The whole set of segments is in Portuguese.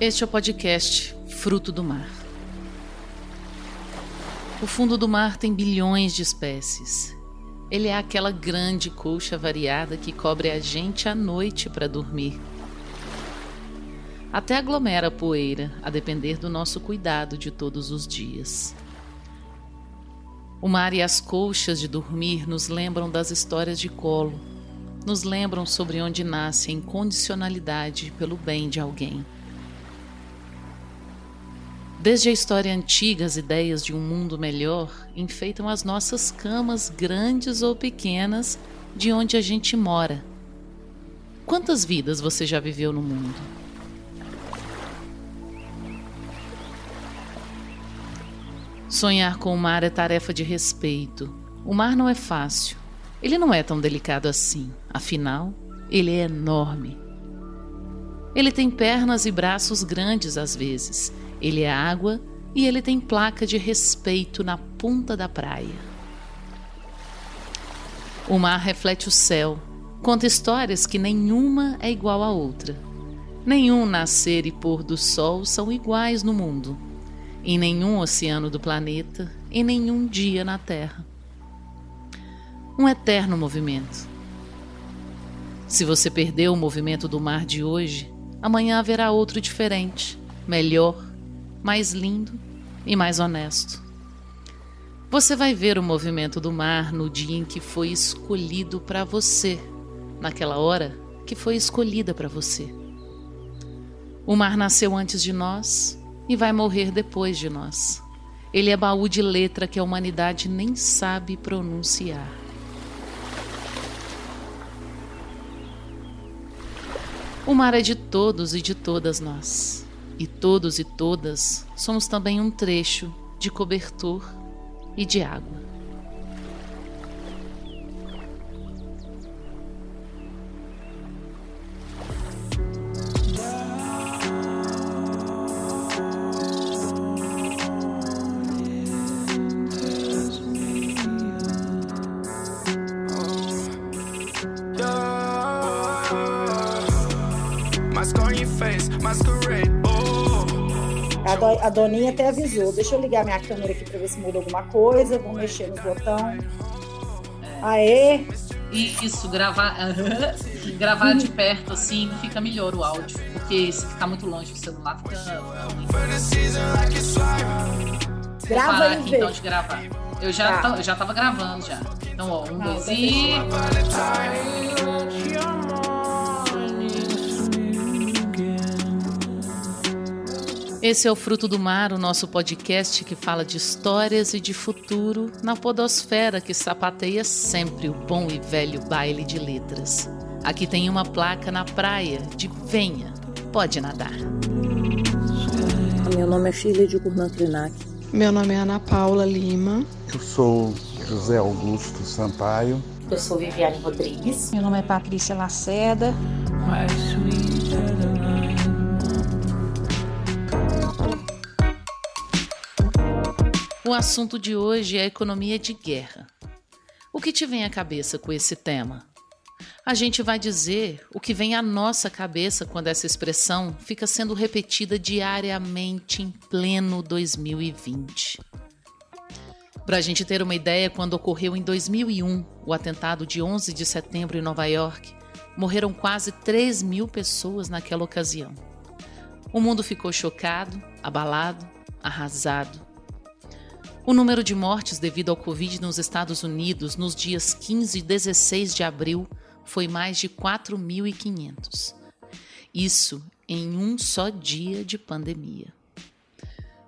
Este é o podcast Fruto do Mar. O fundo do mar tem bilhões de espécies. Ele é aquela grande colcha variada que cobre a gente à noite para dormir. Até aglomera poeira, a depender do nosso cuidado de todos os dias. O mar e as colchas de dormir nos lembram das histórias de colo, nos lembram sobre onde nasce a incondicionalidade pelo bem de alguém. Desde a história antiga, as ideias de um mundo melhor enfeitam as nossas camas, grandes ou pequenas, de onde a gente mora. Quantas vidas você já viveu no mundo? Sonhar com o mar é tarefa de respeito. O mar não é fácil. Ele não é tão delicado assim. Afinal, ele é enorme. Ele tem pernas e braços grandes às vezes ele é água e ele tem placa de respeito na ponta da praia. O mar reflete o céu, conta histórias que nenhuma é igual à outra. Nenhum nascer e pôr do sol são iguais no mundo, em nenhum oceano do planeta, em nenhum dia na Terra. Um eterno movimento. Se você perdeu o movimento do mar de hoje, amanhã haverá outro diferente, melhor mais lindo e mais honesto. Você vai ver o movimento do mar no dia em que foi escolhido para você, naquela hora que foi escolhida para você. O mar nasceu antes de nós e vai morrer depois de nós. Ele é baú de letra que a humanidade nem sabe pronunciar. O mar é de todos e de todas nós. E todos e todas somos também um trecho de cobertor e de água. A, Doninha até avisou. Deixa eu ligar minha câmera aqui para ver se muda alguma coisa. Vou mexer no botão. Aê! Isso, gravar, gravar de perto assim fica melhor o áudio. Porque se ficar muito longe do celular fica. Grava Vou parar aqui então de gravar. Eu já, Tá. eu já tava gravando já. Então, ó, um, Ah, dois e. Esse é o Fruto do Mar, o nosso podcast que fala de histórias e de futuro na podosfera que sapateia sempre o bom e velho baile de letras. Aqui tem uma placa na praia de Venha, pode nadar. Meu nome é Shirley de Gurman Krenak. Meu nome é Ana Paula Lima. Eu sou José Augusto Sampaio. Eu sou Viviane Rodrigues. Meu nome é Patrícia Lacerda. O assunto de hoje é a economia de guerra. O que te vem à cabeça com esse tema? A gente vai dizer o que vem à nossa cabeça quando essa expressão fica sendo repetida diariamente em pleno 2020. Para a gente ter uma ideia, quando ocorreu em 2001 o atentado de 11 de setembro em Nova York, morreram quase 3 mil pessoas naquela ocasião. O mundo ficou chocado, abalado, arrasado. O número de mortes devido ao Covid nos Estados Unidos nos dias 15 e 16 de abril foi mais de 4.500. Isso em um só dia de pandemia.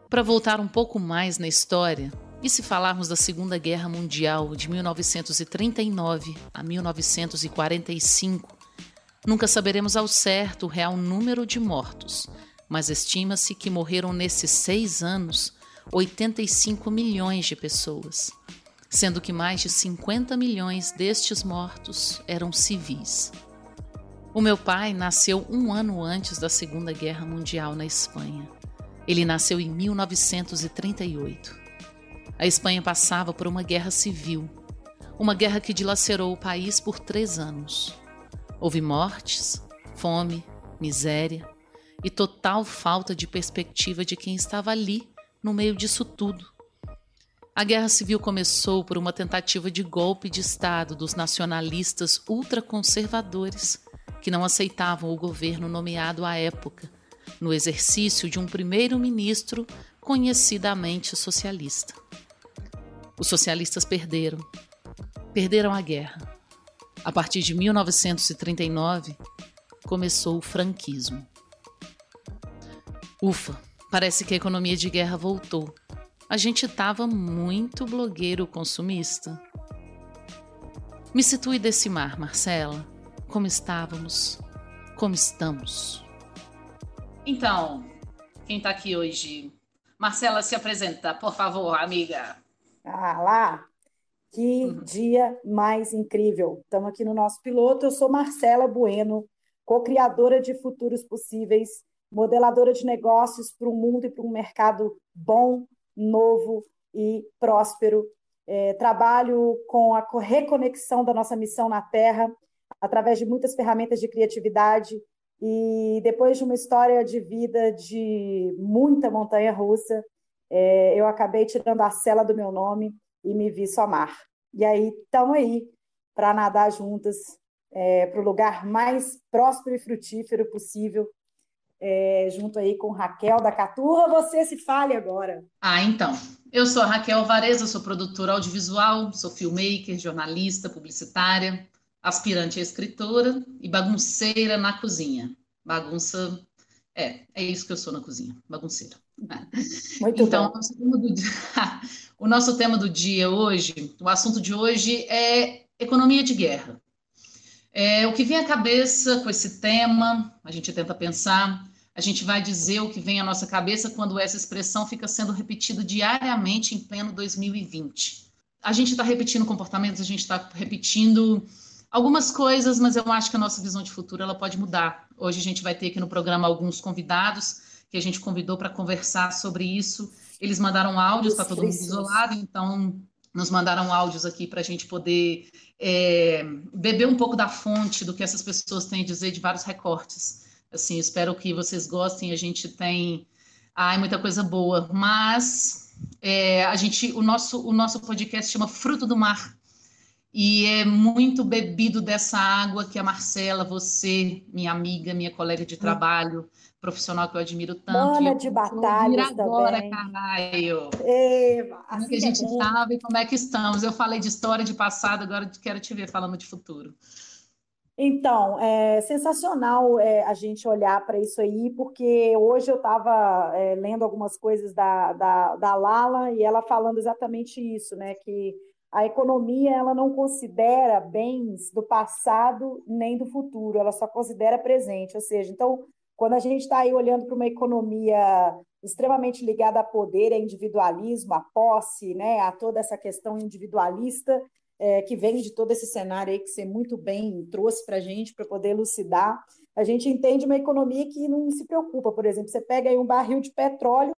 Para voltar um pouco mais na história, e se falarmos da Segunda Guerra Mundial de 1939 a 1945, nunca saberemos ao certo o real número de mortos, mas estima-se que morreram nesses seis anos 85 milhões de pessoas, sendo que mais de 50 milhões destes mortos eram civis. O meu pai nasceu um ano antes da Segunda Guerra Mundial na Espanha. Ele nasceu em 1938. A Espanha passava por uma guerra civil, uma guerra que dilacerou o país por três anos. Houve mortes, fome, miséria e total falta de perspectiva de quem estava ali no meio disso tudo. A guerra civil começou por uma tentativa de golpe de Estado dos nacionalistas ultraconservadores que não aceitavam o governo nomeado à época, no exercício de um primeiro-ministro conhecidamente socialista. Os socialistas perderam. Perderam a guerra. A partir de 1939, começou o franquismo. Ufa, parece que a economia de guerra voltou. A gente estava muito blogueiro consumista. Me situe desse mar, Marcela. Como estávamos? Como estamos? Então, quem está aqui hoje? Marcela, se apresenta, por favor, amiga. Ah lá, que uhum. dia mais incrível. Estamos aqui no nosso piloto. Eu sou Marcela Bueno, co-criadora de Futuros Possíveis, modeladora de negócios para um mundo e para um mercado bom, novo e próspero. É, trabalho com a reconexão da nossa missão na Terra através de muitas ferramentas de criatividade e depois de uma história de vida de muita montanha russa, é, eu acabei tirando a cela do meu nome e me vi só mar. E aí estamos aí para nadar juntas é, para o lugar mais próspero e frutífero possível, é, junto aí com Raquel da Caturra. Você se fale agora. Ah, então. Eu sou a Raquel Vareza, sou produtora audiovisual, sou filmmaker, jornalista, publicitária, aspirante a escritora e bagunceira na cozinha. Bagunça. É, é isso que eu sou na cozinha, bagunceira. Muito então, bom. O nosso, dia, o nosso tema do dia hoje, o assunto de hoje é economia de guerra. É, o que vem à cabeça com esse tema, a gente tenta pensar, a gente vai dizer o que vem à nossa cabeça quando essa expressão fica sendo repetida diariamente em pleno 2020. A gente está repetindo comportamentos, a gente está repetindo algumas coisas, mas eu acho que a nossa visão de futuro ela pode mudar. Hoje a gente vai ter aqui no programa alguns convidados que a gente convidou para conversar sobre isso. Eles mandaram áudios, está todo mundo isolado, então nos mandaram áudios aqui para a gente poder é, beber um pouco da fonte do que essas pessoas têm a dizer de vários recortes. Assim, espero que vocês gostem. A gente tem, ai, muita coisa boa, mas é, a gente, o nosso, o nosso podcast chama Fruto do Mar e é muito bebido dessa água que a Marcela, você, minha amiga, minha colega de trabalho, profissional que eu admiro tanto. Mana de batalhas agora, também. caralho. Eba, assim como é que a assim gente estava é e como é que estamos? Eu falei de história de passado, agora quero te ver falando de futuro. Então, é sensacional é, a gente olhar para isso aí, porque hoje eu estava é, lendo algumas coisas da, da, da Lala e ela falando exatamente isso, né? Que a economia ela não considera bens do passado nem do futuro, ela só considera presente. Ou seja, então quando a gente está aí olhando para uma economia extremamente ligada a poder, a individualismo, a posse, né, a toda essa questão individualista é, que vem de todo esse cenário aí que você muito bem trouxe para a gente para poder elucidar, a gente entende uma economia que não se preocupa. Por exemplo, você pega aí um barril de petróleo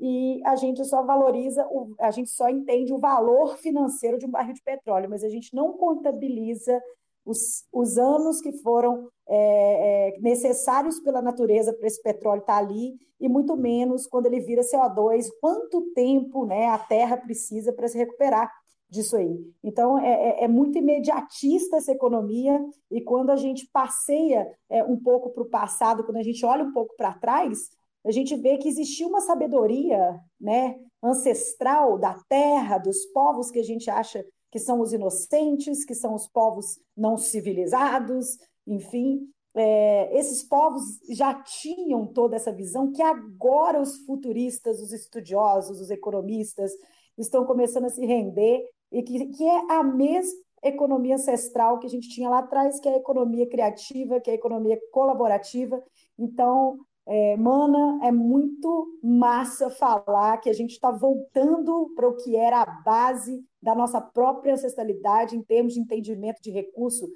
e a gente só valoriza, o, a gente só entende o valor financeiro de um barril de petróleo, mas a gente não contabiliza os, os anos que foram é, é, necessários pela natureza para esse petróleo estar tá ali, e muito menos quando ele vira CO2, quanto tempo né, a Terra precisa para se recuperar disso aí. Então, é, é, é muito imediatista essa economia, e quando a gente passeia é, um pouco para o passado, quando a gente olha um pouco para trás, a gente vê que existia uma sabedoria né, ancestral da terra, dos povos que a gente acha que são os inocentes, que são os povos não civilizados, enfim. É, esses povos já tinham toda essa visão que agora os futuristas, os estudiosos, os economistas estão começando a se render e que, que é a mesma economia ancestral que a gente tinha lá atrás, que é a economia criativa, que é a economia colaborativa. Então, é, Mana, é muito massa falar que a gente está voltando para o que era a base da nossa própria ancestralidade em termos de entendimento de recurso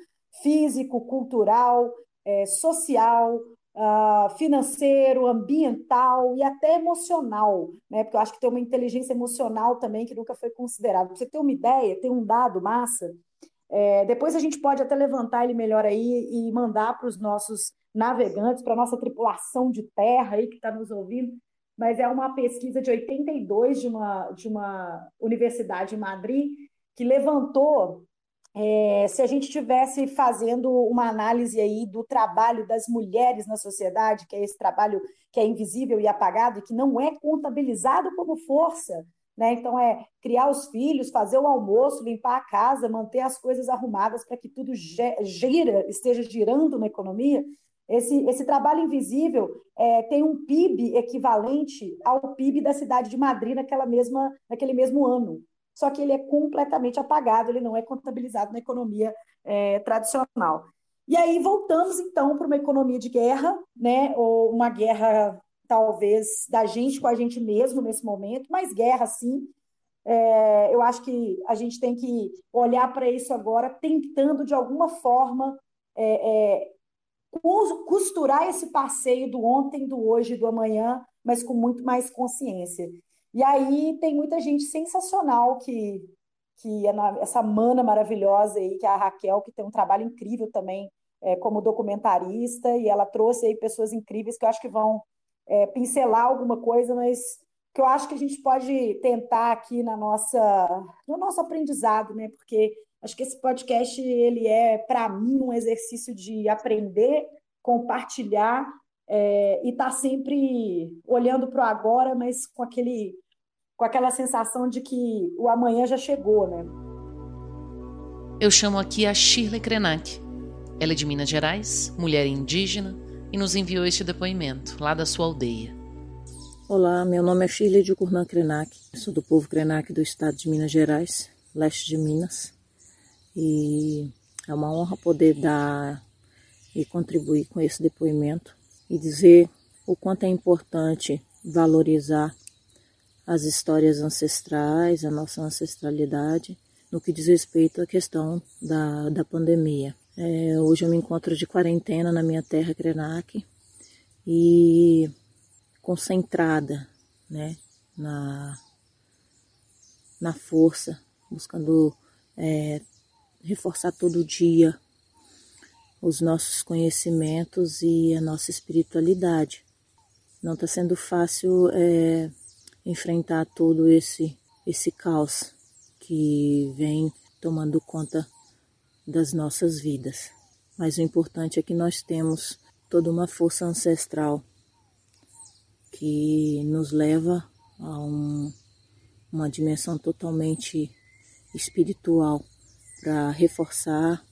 físico, cultural, é, social, uh, financeiro, ambiental e até emocional, né? Porque eu acho que tem uma inteligência emocional também que nunca foi considerada. Pra você ter uma ideia, tem um dado massa. É, depois a gente pode até levantar ele melhor aí e mandar para os nossos navegantes, para a nossa tripulação de terra aí que está nos ouvindo, mas é uma pesquisa de 82 de uma, de uma universidade em Madrid que levantou é, se a gente tivesse fazendo uma análise aí do trabalho das mulheres na sociedade, que é esse trabalho que é invisível e apagado e que não é contabilizado como força, né? Então é criar os filhos, fazer o almoço, limpar a casa, manter as coisas arrumadas para que tudo gira, esteja girando na economia. Esse, esse trabalho invisível é, tem um PIB equivalente ao PIB da cidade de Madrid naquela mesma, naquele mesmo ano só que ele é completamente apagado, ele não é contabilizado na economia é, tradicional. E aí voltamos então para uma economia de guerra, né, ou uma guerra talvez da gente com a gente mesmo nesse momento, mas guerra sim. É, eu acho que a gente tem que olhar para isso agora, tentando de alguma forma é, é, costurar esse passeio do ontem, do hoje do amanhã, mas com muito mais consciência. E aí tem muita gente sensacional que, que é na, essa mana maravilhosa aí, que é a Raquel, que tem um trabalho incrível também é, como documentarista, e ela trouxe aí pessoas incríveis que eu acho que vão é, pincelar alguma coisa, mas que eu acho que a gente pode tentar aqui na nossa, no nosso aprendizado, né? Porque acho que esse podcast ele é para mim um exercício de aprender, compartilhar é, e estar tá sempre olhando para o agora, mas com aquele com aquela sensação de que o amanhã já chegou, né? Eu chamo aqui a Shirley Krenak. Ela é de Minas Gerais, mulher indígena, e nos enviou este depoimento lá da sua aldeia. Olá, meu nome é Shirley de Curnan Krenak. Sou do povo Krenak do estado de Minas Gerais, leste de Minas. E é uma honra poder dar e contribuir com esse depoimento e dizer o quanto é importante valorizar as histórias ancestrais, a nossa ancestralidade, no que diz respeito à questão da, da pandemia. É, hoje eu me encontro de quarentena na minha terra, Krenak, e concentrada né, na, na força, buscando é, reforçar todo dia os nossos conhecimentos e a nossa espiritualidade. Não está sendo fácil é, enfrentar todo esse esse caos que vem tomando conta das nossas vidas. Mas o importante é que nós temos toda uma força ancestral que nos leva a um, uma dimensão totalmente espiritual para reforçar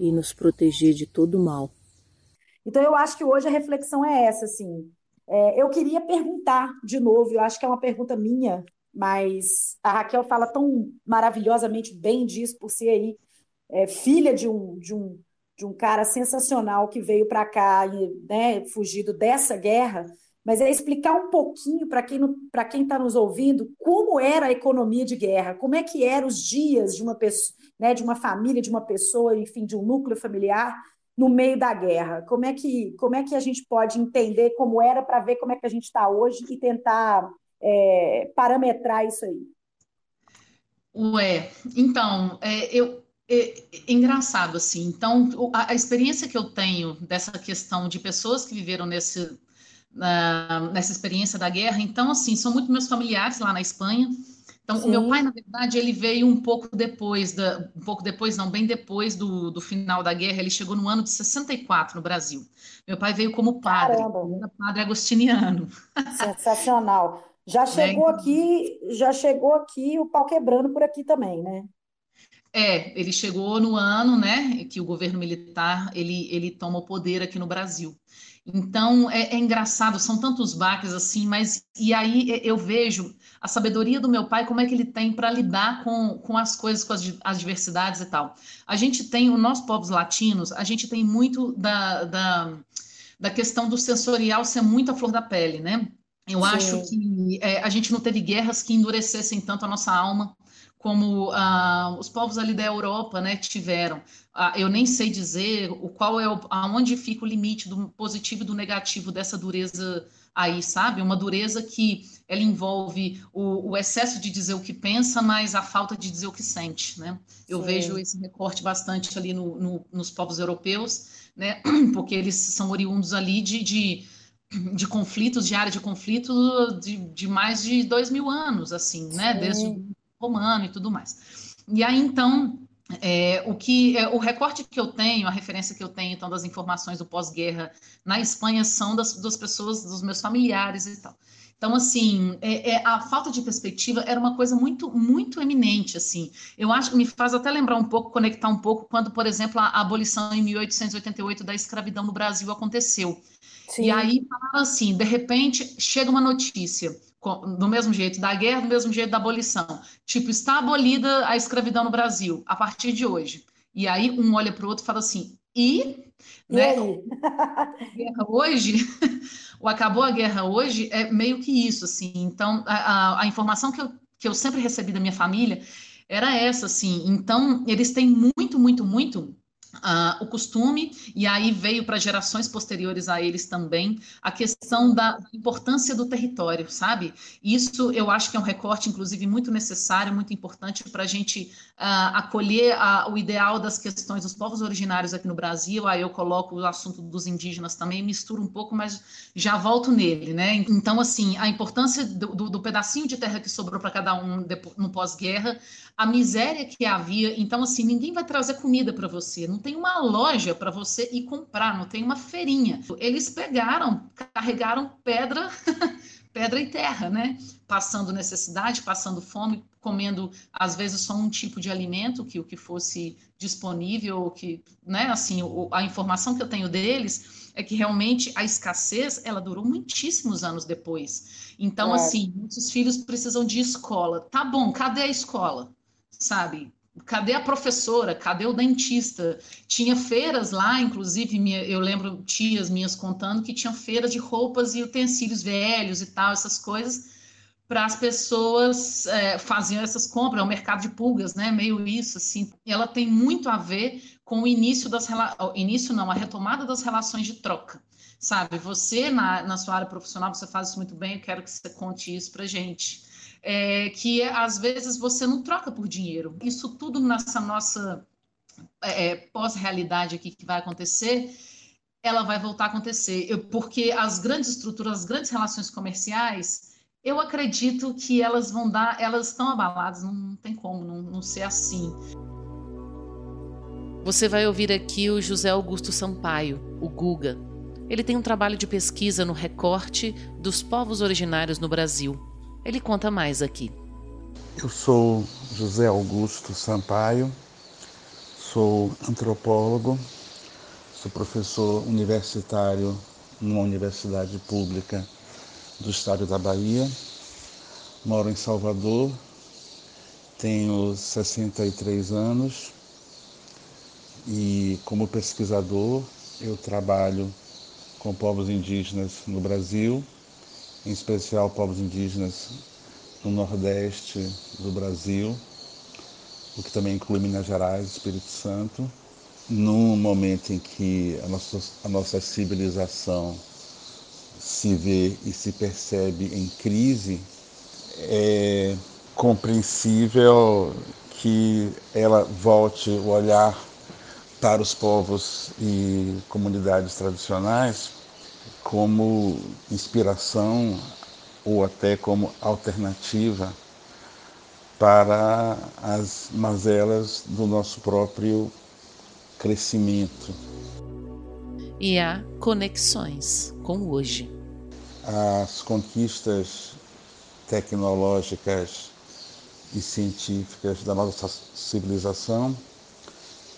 e nos proteger de todo mal. Então eu acho que hoje a reflexão é essa, assim, é, eu queria perguntar de novo, eu acho que é uma pergunta minha, mas a Raquel fala tão maravilhosamente bem disso por ser aí é, filha de um, de, um, de um cara sensacional que veio para cá e né, fugido dessa guerra, mas é explicar um pouquinho para quem para quem está nos ouvindo como era a economia de guerra, como é que eram os dias de uma pessoa, né, de uma família, de uma pessoa, enfim, de um núcleo familiar no meio da guerra? Como é que, como é que a gente pode entender como era para ver como é que a gente está hoje e tentar é, parametrar isso aí? Ué, então, é, eu, é, é, engraçado assim. Então, a, a, experiência que eu tenho dessa questão de pessoas que viveram nesse, uh, nessa experiência da guerra, então, assim, são muito meus familiares lá na Espanha. Então, Sim. o meu pai, na verdade, ele veio um pouco depois, da, um pouco depois, não, bem depois do, do final da guerra, ele chegou no ano de 64 no Brasil. Meu pai veio como padre, padre agostiniano. Sensacional. Já né, chegou né? aqui, já chegou aqui o pau quebrando por aqui também, né? É, ele chegou no ano, né, que o governo militar ele, ele toma o poder aqui no Brasil. Então é, é, engraçado, são tantos baques assim, mas e aí eu vejo a sabedoria do meu pai, como é que ele tem para lidar com, com as coisas, com as, as diversidades e tal. A gente tem, nossos povos latinos, a gente tem muito da, da, da questão do sensorial ser muito a flor da pele, né? Eu Sim. acho que é, a gente não teve guerras que endurecessem tanto a nossa alma como ah, os povos ali da Europa, né, tiveram. Ah, eu nem sei dizer o qual é o, aonde fica o limite do positivo e do negativo dessa dureza aí, sabe? Uma dureza que ela envolve o, o, excesso de dizer o que pensa, mas a falta de dizer o que sente, né? Eu Sim. vejo esse recorte bastante ali no, no, nos povos europeus, né? Porque eles são oriundos ali de, de, de conflitos, de área de conflito de, de mais de dois mil anos, assim, né? Sim. Desde o romano e tudo mais. E aí, então, é, o que é, o recorte que eu tenho, a referência que eu tenho então das informações do pós-guerra na Espanha são das, das pessoas, dos meus familiares e tal. Então, assim, é, é, a falta de perspectiva era uma coisa muito, muito eminente, assim. Eu acho que me faz até lembrar um pouco, conectar um pouco, quando, por exemplo, a, a abolição em 1888 da escravidão no Brasil aconteceu. Sim. E aí, assim, de repente, chega uma notícia, do mesmo jeito da guerra, do mesmo jeito da abolição. Tipo, está abolida a escravidão no Brasil, a partir de hoje. E aí, um olha para o outro e fala assim, e... E né, guerra hoje... o acabou a guerra hoje é meio que isso, assim. Então, a, a, a informação que eu, que eu sempre recebi da minha família era essa, assim. Então, eles têm muito, muito, muito Uh, o costume, e aí veio para gerações posteriores a eles também, a questão da importância do território, sabe? Isso eu acho que é um recorte, inclusive, muito necessário, muito importante para a gente uh, acolher o ideal das questões dos povos originários aqui no Brasil. Aí eu coloco o assunto dos indígenas também, misturo um pouco, mas já volto nele, né? Então, assim, a importância do, do, do pedacinho de terra que sobrou para cada um no pós-guerra, a miséria que havia. Então, assim, ninguém vai trazer comida para você, não tem uma loja para você ir comprar, não tem uma feirinha. Eles pegaram, carregaram pedra, pedra e terra, né? Passando necessidade, passando fome, comendo às vezes só um tipo de alimento que o que fosse disponível, que, né? Assim, a informação que eu tenho deles é que realmente a escassez ela durou muitíssimos anos depois. Então, é. assim, muitos filhos precisam de escola. Tá bom, cadê a escola? sabe? Cadê a professora? Cadê o dentista? Tinha feiras lá, inclusive, minha, eu lembro tias minhas contando que tinha feiras de roupas e utensílios velhos e tal, essas coisas, para as pessoas é, faziam essas compras, é o mercado de pulgas, né? Meio isso, assim. Ela tem muito a ver com o início das início não, a retomada das relações de troca, sabe? Você na, na sua área profissional você faz isso muito bem. Eu quero que você conte isso para gente é, que às vezes você não troca por dinheiro. Isso tudo nessa nossa é, é, pós-realidade aqui que vai acontecer, ela vai voltar a acontecer. Eu, porque as grandes estruturas, as grandes relações comerciais, eu acredito que elas vão dar, elas estão abaladas, não, não tem como não, não ser assim. Você vai ouvir aqui o José Augusto Sampaio, o Guga. Ele tem um trabalho de pesquisa no recorte dos povos originários no Brasil. Ele conta mais aqui. Eu sou José Augusto Sampaio, sou antropólogo, sou professor universitário numa universidade pública do estado da Bahia, moro em Salvador, tenho 63 anos e, como pesquisador, eu trabalho com povos indígenas no Brasil em especial povos indígenas no Nordeste do Brasil, o que também inclui Minas Gerais, Espírito Santo, num momento em que a nossa, a nossa civilização se vê e se percebe em crise, é compreensível que ela volte o olhar para os povos e comunidades tradicionais como inspiração ou até como alternativa para as mazelas do nosso próprio crescimento. E há conexões com hoje. As conquistas tecnológicas e científicas da nossa civilização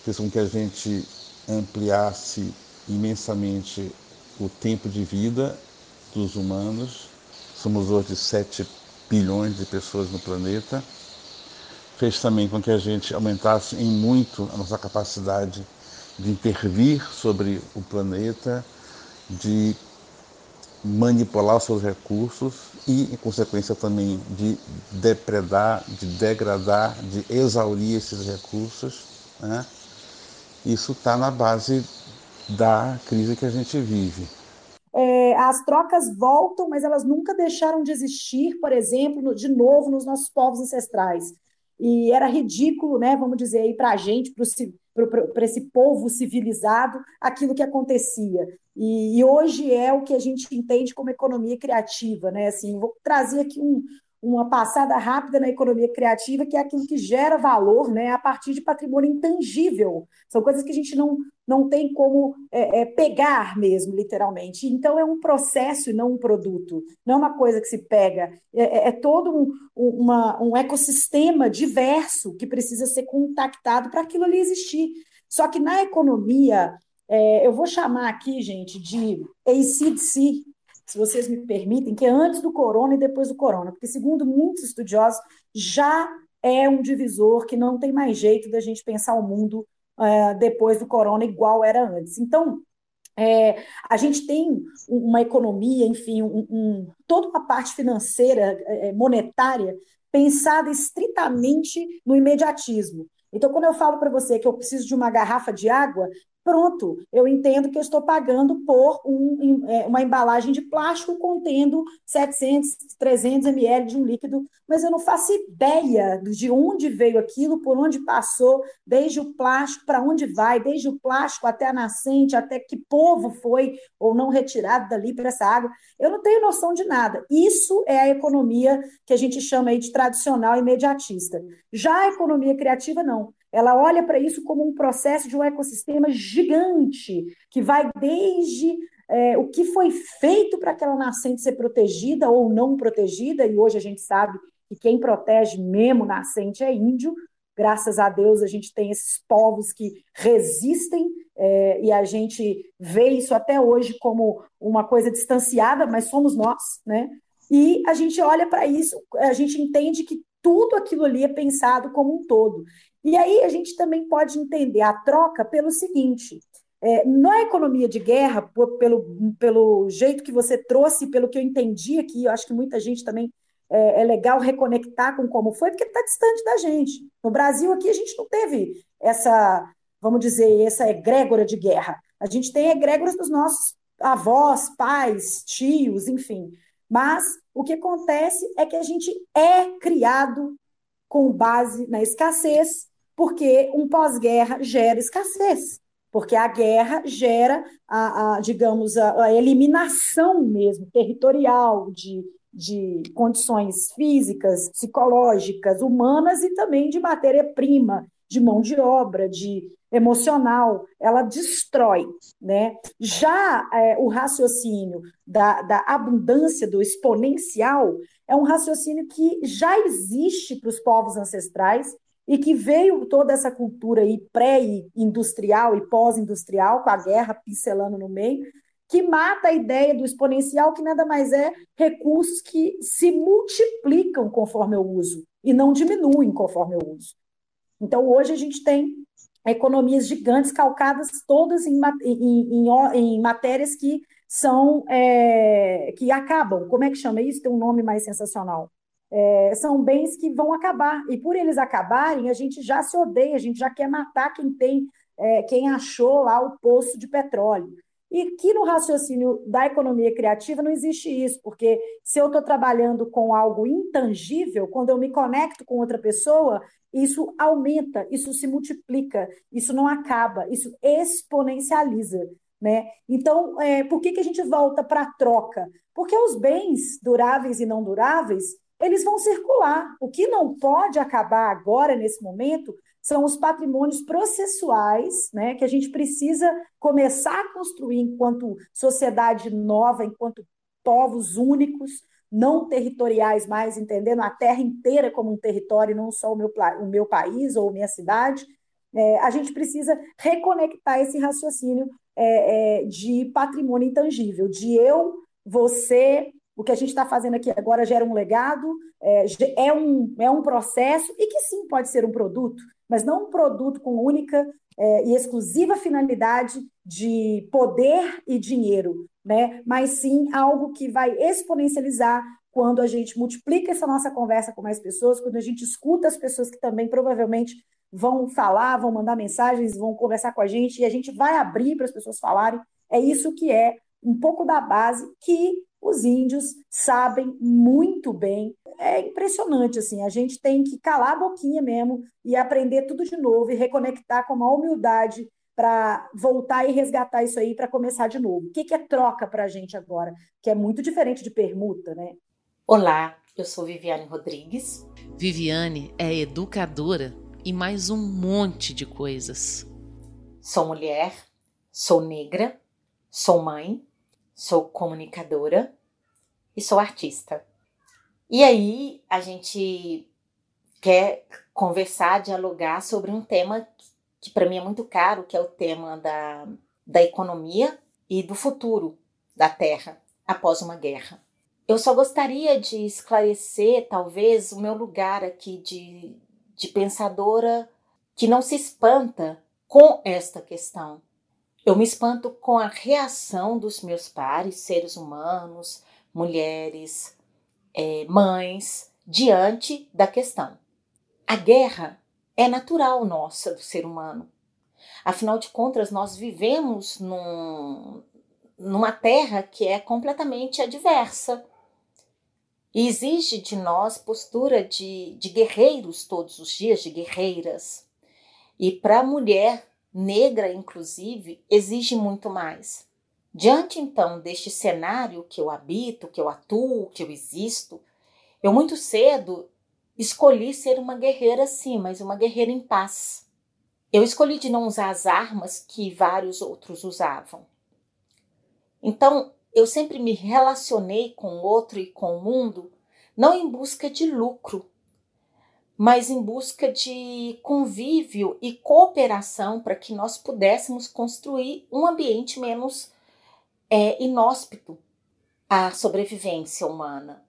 fez com que a gente ampliasse imensamente o tempo de vida dos humanos. Somos hoje 7 bilhões de pessoas no planeta. Fez também com que a gente aumentasse em muito a nossa capacidade de intervir sobre o planeta, de manipular seus recursos e, em consequência, também de depredar, de degradar, de exaurir esses recursos. Né? Isso está na base da crise que a gente vive. É, as trocas voltam, mas elas nunca deixaram de existir, por exemplo, de novo nos nossos povos ancestrais. E era ridículo, né, vamos dizer aí para a gente, para esse povo civilizado, aquilo que acontecia. E, e, hoje é o que a gente entende como economia criativa, né? Assim, vou trazer aqui um, uma passada rápida na economia criativa, que é aquilo que gera valor né, a partir de patrimônio intangível. São coisas que a gente não, não tem como é, é, pegar mesmo, literalmente. Então, é um processo e não um produto. Não é uma coisa que se pega. É, é, é todo um, uma, um ecossistema diverso que precisa ser contactado para aquilo ali existir. Só que na economia, é, eu vou chamar aqui, gente, de ACDC, se vocês me permitem, que é antes do corona e depois do corona, porque, segundo muitos estudiosos, já é um divisor que não tem mais jeito da gente pensar o mundo uh, depois do corona igual era antes. Então, é, a gente tem uma economia, enfim, um, um, toda uma parte financeira, é, monetária, pensada estritamente no imediatismo. Então, quando eu falo para você que eu preciso de uma garrafa de água, pronto, eu entendo que eu estou pagando por um, é, uma embalagem de plástico contendo 700, 300 ml de um líquido, mas eu não faço ideia de onde veio aquilo, por onde passou, desde o plástico para onde vai, desde o plástico até a nascente, até que povo foi ou não retirado dali para essa água. Eu não tenho noção de nada. Isso é a economia que a gente chama aí de tradicional imediatista. Já a economia criativa, não. Ela olha para isso como um processo de um ecossistema gigante, que vai desde é, o que foi feito para aquela nascente ser protegida ou não protegida, e hoje a gente sabe que quem protege mesmo nascente é índio. Graças a Deus a gente tem esses povos que resistem é, e a gente vê isso até hoje como uma coisa distanciada, mas somos nós, né? E a gente olha para isso, a gente entende que tudo aquilo ali é pensado como um todo. E aí a gente também pode entender a troca pelo seguinte: é, na economia de guerra, pelo, pelo jeito que você trouxe, pelo que eu entendi aqui, eu acho que muita gente também é, é legal reconectar com como foi, porque está distante da gente. No Brasil, aqui, a gente não teve essa, vamos dizer, essa egrégora de guerra. A gente tem egrégoras dos nossos avós, pais, tios, enfim. Mas o que acontece é que a gente é criado com base na escassez porque um pós-guerra gera escassez, porque a guerra gera, a, a digamos, a, a, eliminação mesmo territorial de, de condições físicas, psicológicas, humanas e também de matéria-prima, de mão de obra, de emocional, ela destrói. Né? Já é, o raciocínio da, da abundância, do exponencial, é um raciocínio que já existe para os povos ancestrais e que veio toda essa cultura aí pré-industrial e pós-industrial, com a guerra pincelando no meio, que mata a ideia do exponencial, que nada mais é recursos que se multiplicam conforme eu uso e não diminuem conforme eu uso. Então, hoje a gente tem economias gigantes calcadas todas em, em, em, em matérias que são é, que acabam. Como é que chama isso? Tem um nome mais sensacional é, são bens que vão acabar. E por eles acabarem, a gente já se odeia, a gente já quer matar quem tem, é, quem achou lá o poço de petróleo. E que no raciocínio da economia criativa não existe isso, porque se eu estou trabalhando com algo intangível, quando eu me conecto com outra pessoa, isso aumenta, isso se multiplica, isso não acaba, isso exponencializa. Né? Então, é, por que, que a gente volta para a troca? Porque os bens duráveis e não duráveis, eles vão circular. O que não pode acabar agora, nesse momento, são os patrimônios processuais, né, que a gente precisa começar a construir enquanto sociedade nova, enquanto povos únicos, não territoriais mais, entendendo a terra inteira como um território, não só o meu, o meu país ou minha cidade. É, a gente precisa reconectar esse raciocínio é, é, de patrimônio intangível, de eu, você, o que a gente está fazendo aqui agora gera um legado, é, é, um, é um processo e que sim pode ser um produto, mas não um produto com única é, e exclusiva finalidade de poder e dinheiro, né? mas sim algo que vai exponencializar quando a gente multiplica essa nossa conversa com mais pessoas, quando a gente escuta as pessoas que também provavelmente vão falar, vão mandar mensagens, vão conversar com a gente, e a gente vai abrir para as pessoas falarem. É isso que é um pouco da base que os índios sabem muito bem. É impressionante, assim, a gente tem que calar a boquinha mesmo e aprender tudo de novo e reconectar com uma humildade para voltar e resgatar isso aí para começar de novo. O que, que é troca para a gente agora? Que é muito diferente de permuta, né? Olá, eu sou Viviane Rodrigues. Viviane é educadora e mais um monte de coisas. Sou mulher, sou negra, sou mãe, sou comunicadora e sou artista. E aí a gente quer conversar, dialogar sobre um tema que para mim é muito caro, que é o tema da, da economia e do futuro da Terra após uma guerra. Eu só gostaria de esclarecer, talvez, o meu lugar aqui de, de pensadora que não se espanta com esta questão. Eu me espanto com a reação dos meus pares, seres humanos, mulheres, é, mães, diante da questão. A guerra é natural nossa, do ser humano. Afinal de contas, nós vivemos num, numa terra que é completamente adversa e exige de nós postura de, de guerreiros todos os dias, de guerreiras. E para a mulher negra, inclusive, exige muito mais. Diante então deste cenário que eu habito, que eu atuo, que eu existo, eu muito cedo escolhi ser uma guerreira sim, mas uma guerreira em paz. Eu escolhi de não usar as armas que vários outros usavam. Então, eu sempre me relacionei com o outro e com o mundo não em busca de lucro, mas em busca de convívio e cooperação para que nós pudéssemos construir um ambiente menos é, inóspito à sobrevivência humana.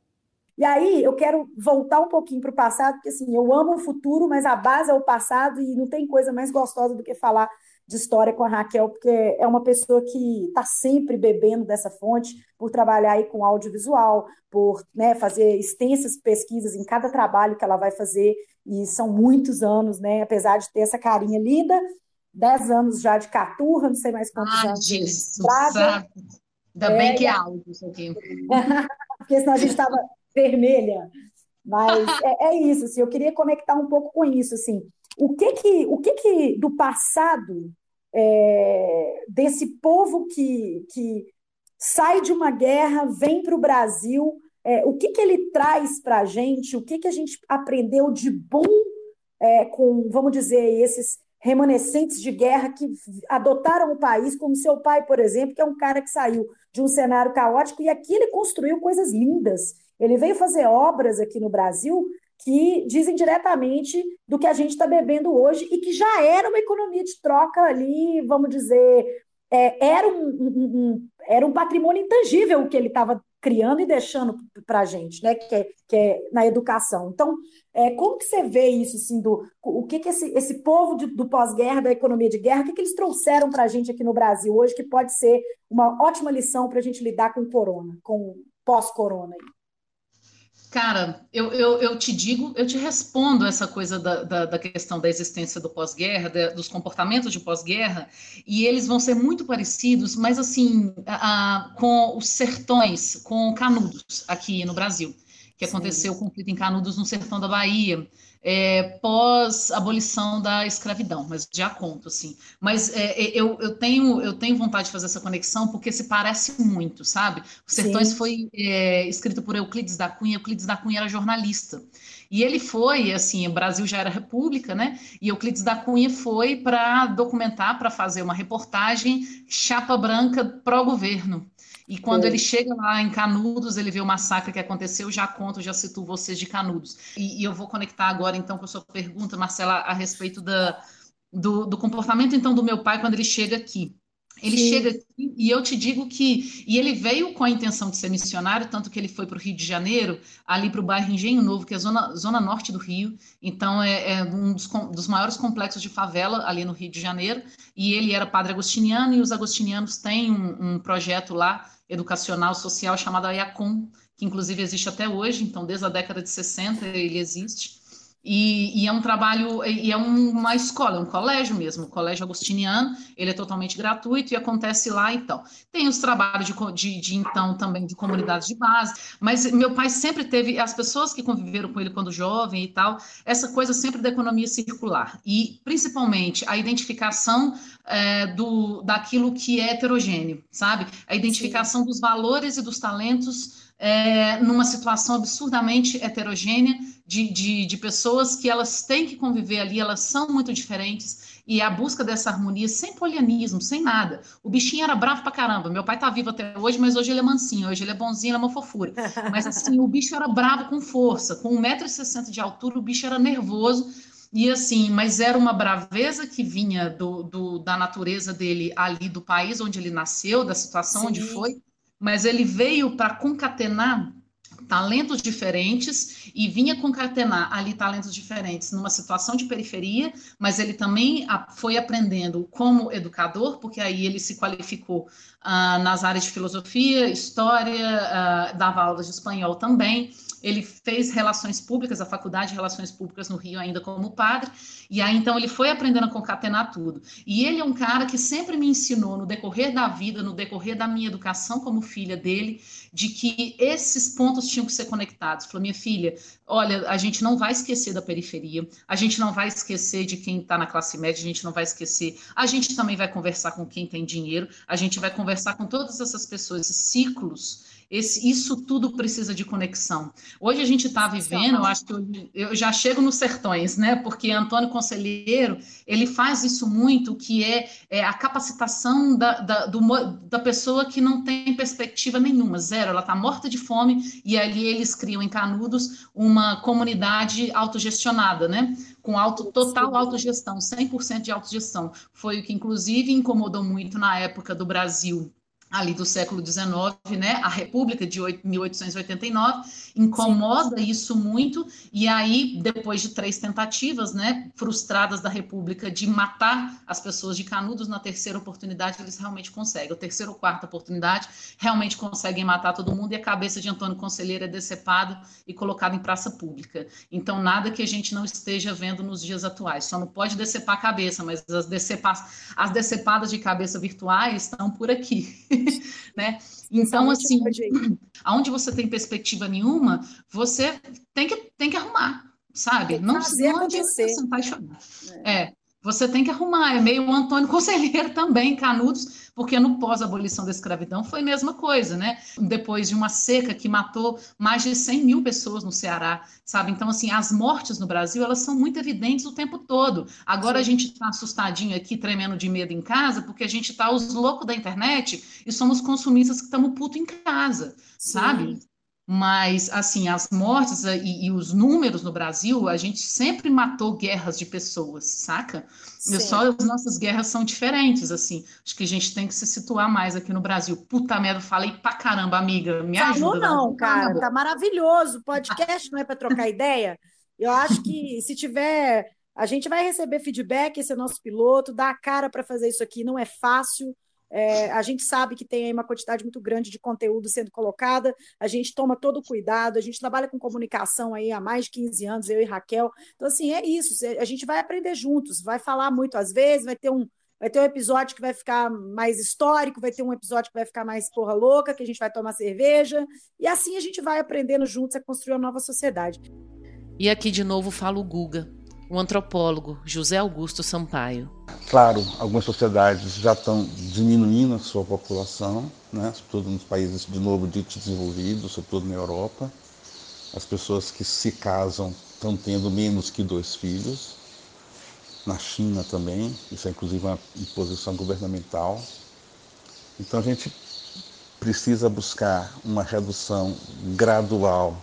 E aí eu quero voltar um pouquinho para o passado, porque assim, eu amo o futuro, mas a base é o passado e não tem coisa mais gostosa do que falar de história com a Raquel, porque é uma pessoa que está sempre bebendo dessa fonte, por trabalhar aí com audiovisual, por né, fazer extensas pesquisas em cada trabalho que ela vai fazer, e são muitos anos, né? Apesar de ter essa carinha linda, 10 anos já de caturra, não sei mais quantos ah, anos. Jesus? Ainda é, bem que é áudio isso aqui. porque senão a gente estava vermelha. Mas é, é, isso, assim, eu queria conectar um pouco com isso, assim. O que que, o que, que do passado é, desse povo que, que sai de uma guerra, vem para o Brasil, é, o que, que ele traz para a gente, o que, que a gente aprendeu de bom é, com, vamos dizer, esses remanescentes de guerra que adotaram o país, como seu pai, por exemplo, que é um cara que saiu de um cenário caótico e aqui ele construiu coisas lindas. Ele veio fazer obras aqui no Brasil que dizem diretamente do que a gente está bebendo hoje e que já era uma economia de troca ali, vamos dizer, é, era, um, um, um, era um patrimônio intangível que ele estava criando e deixando para a gente, né? Que é, que é na educação. Então, é, como que você vê isso, assim, do, o que, que esse, esse povo de, do pós-guerra, da economia de guerra, o que, que eles trouxeram para a gente aqui no Brasil hoje, que pode ser uma ótima lição para a gente lidar com o corona, com pós-corona? Cara, eu, eu, eu, te digo, eu te respondo essa coisa da, da, da questão da existência do pós-guerra, dos comportamentos de pós-guerra, e eles vão ser muito parecidos, mas assim, a, a, com os sertões, com Canudos, aqui no Brasil, que Sim. aconteceu o conflito em Canudos, no sertão da Bahia, é, pós abolição da escravidão, mas já conto assim. Mas é, é, eu, eu, tenho eu tenho vontade de fazer essa conexão porque se parece muito, sabe? O Sertões Sim. foi é, escrito por Euclides da Cunha. Euclides da Cunha era jornalista e ele foi assim, o Brasil já era república, né? E Euclides da Cunha foi para documentar, para fazer uma reportagem chapa branca pró-governo. E quando é. ele chega lá em Canudos, ele vê o massacre que aconteceu, já conto, já cito vocês de Canudos. E, e eu vou conectar agora, então, com a sua pergunta, Marcela, a respeito da, do, do, comportamento, então, do meu pai quando ele chega aqui. Ele Sim. chega aqui e eu te digo que. E ele veio com a intenção de ser missionário, tanto que ele foi para o Rio de Janeiro, ali para o bairro Engenho Novo, que é a zona, zona norte do Rio. Então, é, é um dos, dos, maiores complexos de favela ali no Rio de Janeiro. E ele era padre agostiniano, e os agostinianos têm um, um projeto lá, educacional, social, chamado Ayacom, que inclusive existe até hoje. Então, desde a década de 60 ele existe. E, e, é um trabalho, e é uma escola, um colégio mesmo, um colégio agostiniano, ele é totalmente gratuito e acontece lá, então. Tem os trabalhos de, de, de, então, também de comunidades de base, mas meu pai sempre teve, as pessoas que conviveram com ele quando jovem e tal, essa coisa sempre da economia circular, e principalmente a identificação é, do, daquilo que é heterogêneo, sabe? A identificação Sim. dos valores e dos talentos é, numa situação absurdamente heterogênea de, de, de, pessoas que elas têm que conviver ali, elas são muito diferentes, e a busca dessa harmonia sem polianismo, sem nada. O bichinho era bravo pra caramba. Meu pai tá vivo até hoje, mas hoje ele é mansinho, hoje ele é bonzinho, ele é uma fofura. Mas assim, o bicho era bravo com força, com 1,60m de altura, o bicho era nervoso. E assim, mas era uma braveza que vinha do, do, da natureza dele ali, do país onde ele nasceu, da situação Sim. onde foi, mas ele veio para concatenar talentos diferentes e vinha concatenar ali talentos diferentes numa situação de periferia, mas ele também foi aprendendo como educador, porque aí ele se qualificou uh, nas áreas de filosofia, história, uh, dava aulas de espanhol também. Ele fez relações públicas, a faculdade de relações públicas no Rio ainda como padre, e aí então ele foi aprendendo a concatenar tudo. E ele é um cara que sempre me ensinou no decorrer da vida, no decorrer da minha educação como filha dele, de que esses pontos tinham que ser conectados. Falou, minha filha, olha, a gente não vai esquecer da periferia, a gente não vai esquecer de quem está na classe média, a gente não vai esquecer, a gente também vai conversar com quem tem dinheiro, a gente vai conversar com todas essas pessoas, esses ciclos esse, isso tudo precisa de conexão. Hoje a gente está vivendo, eu acho que eu, eu, já chego nos sertões, né? Porque Antônio Conselheiro ele faz isso muito, que é, é a capacitação da, da, do, da pessoa que não tem perspectiva nenhuma, zero, ela está morta de fome, e ali eles criam em Canudos uma comunidade autogestionada, né? com auto, total autogestão, 100% de autogestão. Foi o que, inclusive, incomodou muito na época do Brasil ali do século XIX, né, a República de 1889, incomoda isso muito, e aí, depois de três tentativas, né, frustradas da República de matar as pessoas de Canudos, na terceira oportunidade eles realmente conseguem, a terceira ou quarta oportunidade, realmente conseguem matar todo mundo, e a cabeça de Antônio Conselheiro é decepada e colocada em praça pública. Então, nada que a gente não esteja vendo nos dias atuais, só não pode decepar a cabeça, mas as, decepa as decepadas de cabeça virtuais estão por aqui. né? Então, assim, aonde você tem perspectiva nenhuma, você tem que, tem que arrumar, sabe? Não, não adianta sentar e chorar. É. é. Você tem que arrumar, é meio o Antônio Conselheiro também, Canudos, porque no pós-abolição da escravidão foi a mesma coisa, né? Depois de uma seca que matou mais de 100 mil pessoas no Ceará, sabe? Então, assim, as mortes no Brasil, elas são muito evidentes o tempo todo. Agora a gente está assustadinho aqui, tremendo de medo em casa, porque a gente está os loucos da internet e somos consumistas que estamos puto em casa, Sim. sabe? Mas, assim, as mortes e, e, os números no Brasil, a gente sempre matou guerras de pessoas, saca? E só as nossas guerras são diferentes, assim. Acho que a gente tem que se situar mais aqui no Brasil. Puta merda, falei pra caramba, amiga. Me Falou ajuda. não, cara. Tá maravilhoso. Podcast não é para trocar ideia. Eu acho que se tiver... A gente vai receber feedback, esse é nosso piloto, dá a cara para fazer isso aqui, não é fácil. É, a gente sabe que tem aí uma quantidade muito grande de conteúdo sendo colocada, a gente toma todo o cuidado, a gente trabalha com comunicação aí há mais de 15 anos, eu e Raquel. Então, assim, é isso, a gente vai aprender juntos, vai falar muito às vezes, vai ter um. Vai ter um episódio que vai ficar mais histórico, vai ter um episódio que vai ficar mais porra louca, que a gente vai tomar cerveja, e assim a gente vai aprendendo juntos a construir uma nova sociedade. E aqui de novo fala o Guga o antropólogo José Augusto Sampaio. Claro, algumas sociedades já estão diminuindo a sua população, né? sobretudo nos países, de novo, ditos desenvolvidos, sobretudo na Europa. As pessoas que se casam estão tendo menos que dois filhos. Na China também, isso é inclusive uma imposição governamental. Então a gente precisa buscar uma redução gradual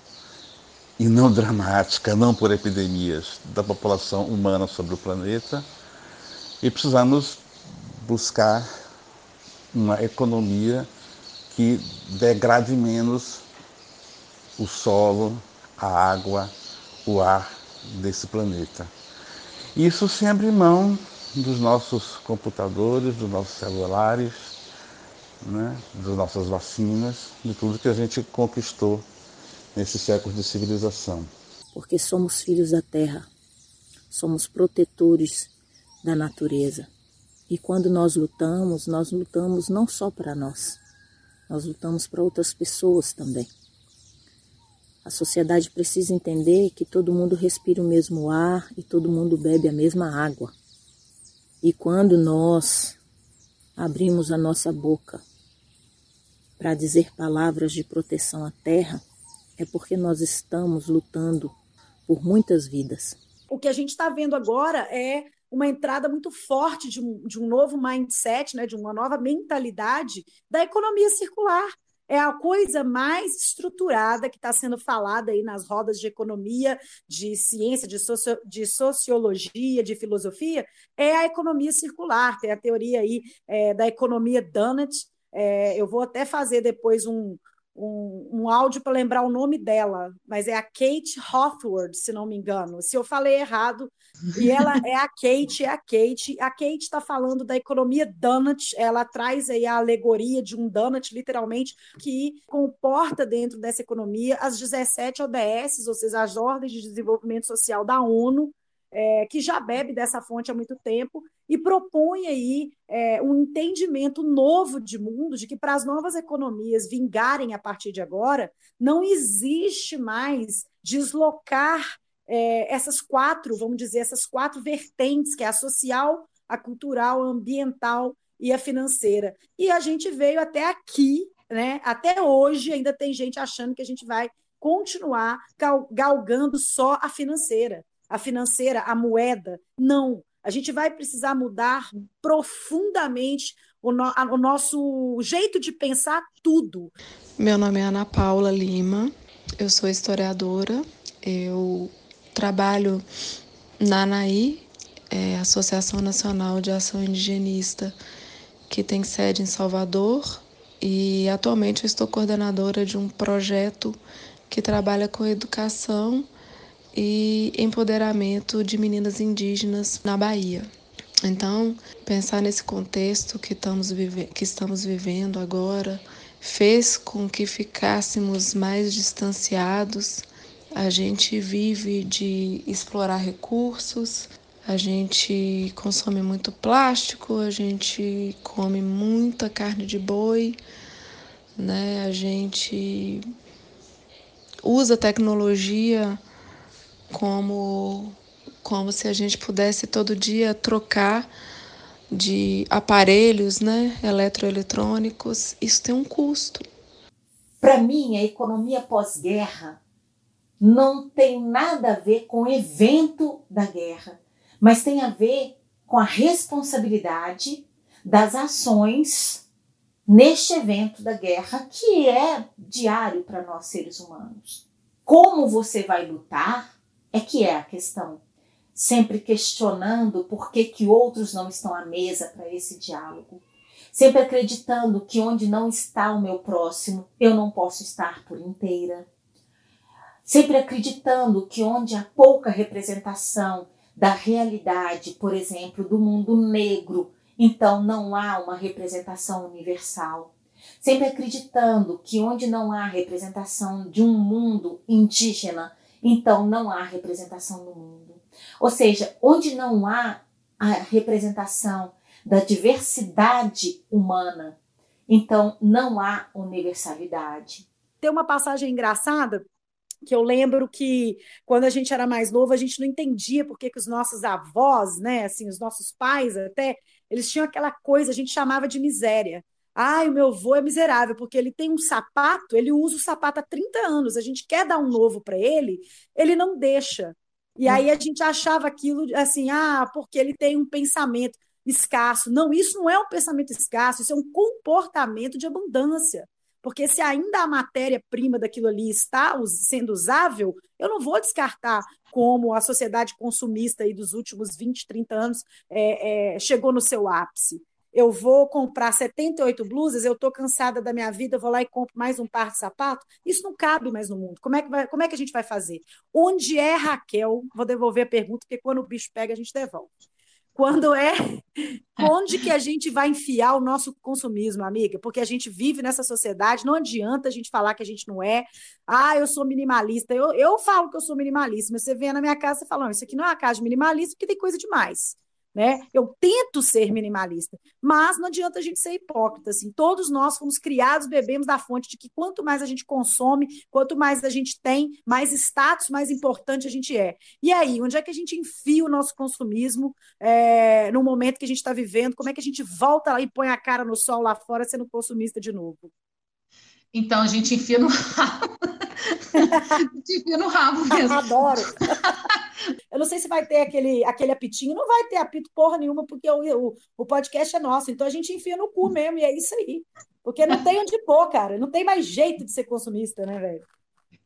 e não dramática, não por epidemias, da população humana sobre o planeta. E precisamos buscar uma economia que degrade menos o solo, a água, o ar desse planeta. Isso sem abrir mão dos nossos computadores, dos nossos celulares, né, das nossas vacinas, de tudo que a gente conquistou nesses séculos de civilização. Porque somos filhos da terra, somos protetores da natureza. E quando nós lutamos, nós lutamos não só para nós, nós lutamos para outras pessoas também. A sociedade precisa entender que todo mundo respira o mesmo ar e todo mundo bebe a mesma água. E quando nós abrimos a nossa boca para dizer palavras de proteção à terra, é porque nós estamos lutando por muitas vidas. O que a gente está vendo agora é uma entrada muito forte de um, de um novo mindset, né, de uma nova mentalidade da economia circular. É a coisa mais estruturada que está sendo falada aí nas rodas de economia, de ciência, de, socio, de sociologia, de filosofia, é a economia circular. Tem a teoria aí é, da economia Donut. É, eu vou até fazer depois um, um, um áudio para lembrar o nome dela, mas é a Kate Hawthorne, se não me engano. Se eu falei errado, e ela é a Kate, é a Kate. A Kate está falando da economia donut, ela traz aí a alegoria de um donut, literalmente, que comporta dentro dessa economia as 17 ODS, ou seja, as ordens de desenvolvimento social da ONU, é, que já bebe dessa fonte há muito tempo e propõe aí é, um entendimento novo de mundo, de que para as novas economias vingarem a partir de agora, não existe mais deslocar é, essas quatro, vamos dizer, essas quatro vertentes, que é a social, a cultural, a ambiental e a financeira. E a gente veio até aqui, né? até hoje ainda tem gente achando que a gente vai continuar galgando só a financeira a financeira, a moeda. Não. A gente vai precisar mudar profundamente o, no, a, o nosso jeito de pensar tudo. Meu nome é Ana Paula Lima, eu sou historiadora, eu trabalho na ANAI, é, Associação Nacional de Ação Indigenista, que tem sede em Salvador, e atualmente eu estou coordenadora de um projeto que trabalha com educação e empoderamento de meninas indígenas na Bahia. Então, pensar nesse contexto que estamos, vive que estamos vivendo agora fez com que ficássemos mais distanciados. A gente vive de explorar recursos, a gente consome muito plástico, a gente come muita carne de boi, né? A gente usa tecnologia como, como se a gente pudesse todo dia trocar de aparelhos né, eletroeletrônicos. Isso tem um custo. Para mim, a economia pós-guerra não tem nada a ver com o evento da guerra, mas tem a ver com a responsabilidade das ações neste evento da guerra que é diário para nós seres humanos. Como você vai lutar é que é a questão. Sempre questionando por que, que outros não estão à mesa para esse diálogo. Sempre acreditando que onde não está o meu próximo, eu não posso estar por inteira. Sempre acreditando que onde há pouca representação da realidade, por exemplo, do mundo negro, então não há uma representação universal. Sempre acreditando que onde não há representação de um mundo indígena, então não há representação no mundo. Ou seja, onde não há a representação da diversidade humana, então não há universalidade. Tem uma passagem engraçada que eu lembro que quando a gente era mais novo, a gente não entendia por que, que os nossos avós, né, assim, os nossos pais até, eles tinham aquela coisa, a gente chamava de miséria. Ai, o meu avô é miserável, porque ele tem um sapato, ele usa o sapato há 30 anos, a gente quer dar um novo para ele, ele não deixa. E aí a gente achava aquilo assim, ah, porque ele tem um pensamento escasso. Não, isso não é um pensamento escasso, isso é um comportamento de abundância. Porque se ainda a matéria-prima daquilo ali está sendo usável, eu não vou descartar como a sociedade consumista aí dos últimos 20, 30 anos é, é, chegou no seu ápice. Eu vou comprar 78 blusas, eu estou cansada da minha vida, eu vou lá e compro mais um par de sapato. Isso não cabe mais no mundo. Como é que, vai, como é que a gente vai fazer? Onde é Raquel? Vou devolver a pergunta, porque quando o bicho pega, a gente devolve. Quando é. Onde que a gente vai enfiar o nosso consumismo, amiga? Porque a gente vive nessa sociedade, não adianta a gente falar que a gente não é. Ah, eu sou minimalista. Eu, eu falo que eu sou minimalista, mas você vem na minha casa e fala: não, isso aqui não é uma casa de minimalista porque tem coisa demais. Né? Eu tento ser minimalista, mas não adianta a gente ser hipócrita. Assim. Todos nós fomos criados, bebemos da fonte de que quanto mais a gente consome, quanto mais a gente tem, mais status, mais importante a gente é. E aí, onde é que a gente enfia o nosso consumismo é, no momento que a gente está vivendo? Como é que a gente volta lá e põe a cara no sol lá fora sendo consumista de novo? Então a gente enfia no. a gente enfia no rabo mesmo. Adoro. Eu não sei se vai ter aquele, aquele apitinho, não vai ter apito porra nenhuma, porque o, o, o podcast é nosso, então a gente enfia no cu mesmo, e é isso aí. Porque não tem onde pôr, cara, não tem mais jeito de ser consumista, né, velho?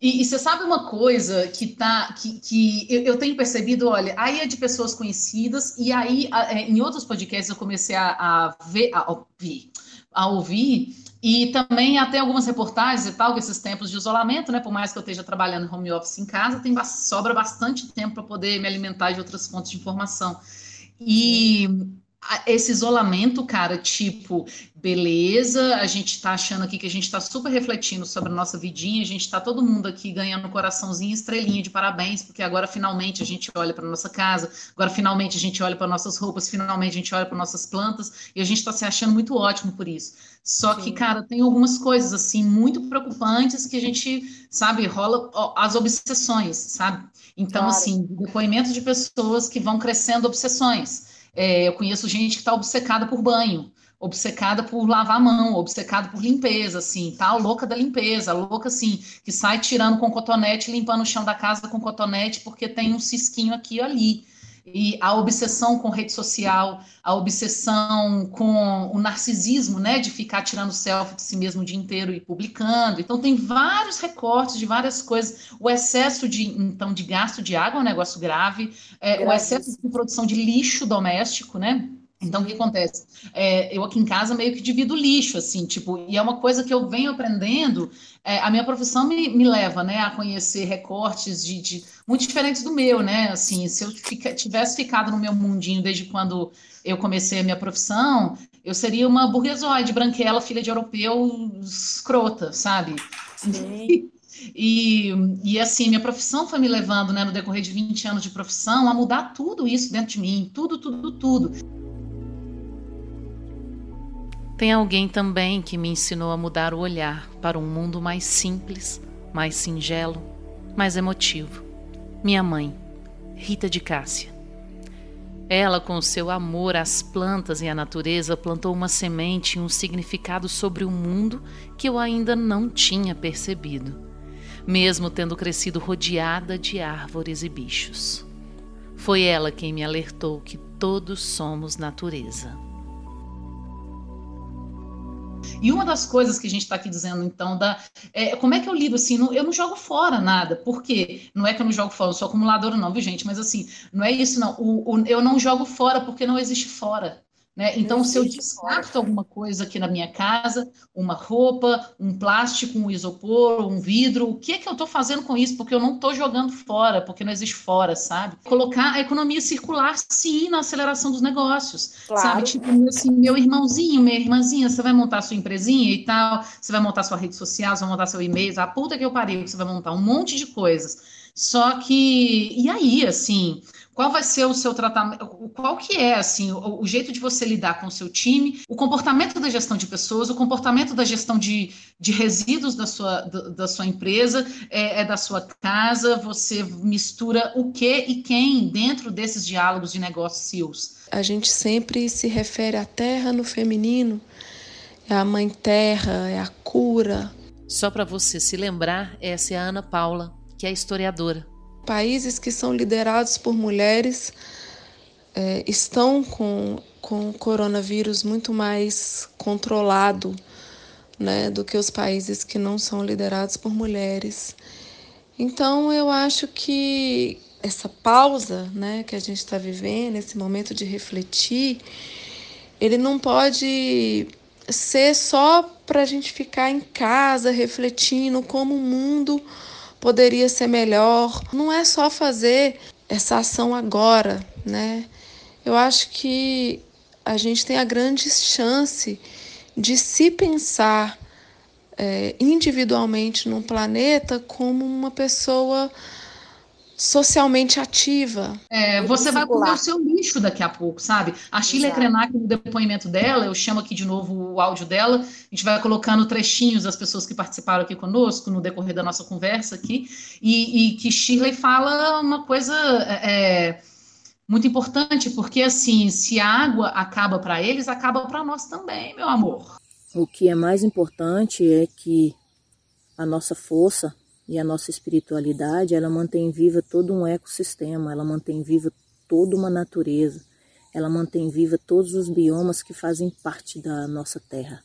E, e, você sabe uma coisa que tá que, que eu, eu, tenho percebido, olha, aí é de pessoas conhecidas, e aí a, é, em outros podcasts eu comecei a, a ver, a ouvir, a ouvir e também até algumas reportagens e tal, que esses tempos de isolamento, né? Por mais que eu esteja trabalhando home office em casa, tem sobra bastante tempo para poder me alimentar de outras fontes de informação. E esse isolamento, cara, tipo, beleza, a gente tá achando aqui que a gente tá super refletindo sobre a nossa vidinha, a gente tá todo mundo aqui ganhando coraçãozinho, estrelinha de parabéns, porque agora finalmente a gente olha para nossa casa, agora finalmente a gente olha para nossas roupas, finalmente a gente olha para nossas plantas, e a gente tá se achando muito ótimo por isso. Só Sim. que, cara, tem algumas coisas assim muito preocupantes que a gente, sabe, rola as obsessões, sabe? Então, claro. assim, depoimentos de pessoas que vão crescendo obsessões. É, eu conheço gente que está obcecada por banho, obcecada por lavar a mão, obcecada por limpeza, assim, tá? Louca da limpeza, louca, assim, que sai tirando com cotonete, limpando o chão da casa com cotonete porque tem um cisquinho aqui e ali e a obsessão com rede social, a obsessão com o narcisismo, né, de ficar tirando selfie de si mesmo o dia inteiro e publicando. Então tem vários recortes de várias coisas. O excesso de então de gasto de água é um negócio grave, é, o excesso de produção de lixo doméstico, né? Então, o que acontece? É, eu aqui em casa meio que divido lixo, assim, tipo, e é uma coisa que eu venho aprendendo. É, a minha profissão me, me leva, né, a conhecer recortes de, de, muito diferentes do meu, né? Assim, se eu fica, tivesse ficado no meu mundinho desde quando eu comecei a minha profissão, eu seria uma burguesoide branquela, filha de europeu, escrota, sabe? Sim. E, e assim, minha profissão foi me levando, né, no decorrer de 20 anos de profissão, a mudar tudo isso dentro de mim, tudo, tudo, tudo. Tem alguém também que me ensinou a mudar o olhar para um mundo mais simples, mais singelo, mais emotivo. Minha mãe, Rita de Cássia. Ela, com seu amor às plantas e à natureza, plantou uma semente e um significado sobre o mundo que eu ainda não tinha percebido, mesmo tendo crescido rodeada de árvores e bichos. Foi ela quem me alertou que todos somos natureza. E uma das coisas que a gente está aqui dizendo, então, da, é, como é que eu lido assim? Não, eu não jogo fora nada, porque não é que eu não jogo fora, eu sou acumuladora, não, viu, gente? Mas assim, não é isso, não. O, o, eu não jogo fora porque não existe fora. Né? Então, se eu descarto alguma coisa aqui na minha casa, uma roupa, um plástico, um isopor, um vidro, o que é que eu estou fazendo com isso? Porque eu não estou jogando fora, porque não existe fora, sabe? Colocar a economia circular, sim, na aceleração dos negócios, claro. sabe? Tipo, assim, meu irmãozinho, minha irmãzinha, você vai montar sua empresinha e tal, você vai montar sua rede social, você vai montar seu e-mail, a puta que eu parei, você vai montar um monte de coisas. Só que, e aí, assim, qual vai ser o seu tratamento, qual que é, assim, o, o, jeito de você lidar com o seu time, o comportamento da gestão de pessoas, o comportamento da gestão de, de resíduos da sua, da, da sua empresa, é, é, da sua casa, você mistura o que e quem dentro desses diálogos de negócios seus. A gente sempre se refere à terra no feminino, é a mãe terra, é a cura. Só para você se lembrar, essa é a Ana Paula, que é historiadora países que são liderados por mulheres é, estão com, com o coronavírus muito mais controlado né, do que os países que não são liderados por mulheres. Então, eu acho que essa pausa né, que a gente está vivendo, esse momento de refletir, ele não pode ser só para a gente ficar em casa refletindo como o mundo poderia ser melhor. Não é só fazer essa ação agora, né? Eu acho que a gente tem a grande chance de se pensar é, individualmente num planeta como uma pessoa socialmente ativa. É, você vai comer o seu lixo daqui a pouco, sabe? A Sheila Krenak, no depoimento dela, eu chamo aqui de novo o áudio dela, a gente vai colocando trechinhos das pessoas que participaram aqui conosco no decorrer da nossa conversa aqui, e, e que Shirley fala uma coisa é, muito importante, porque assim, se a água acaba para eles, acaba para nós também, meu amor. O que é mais importante é que a nossa força e a nossa espiritualidade, ela mantém viva todo um ecossistema, ela mantém viva toda uma natureza, ela mantém viva todos os biomas que fazem parte da nossa terra,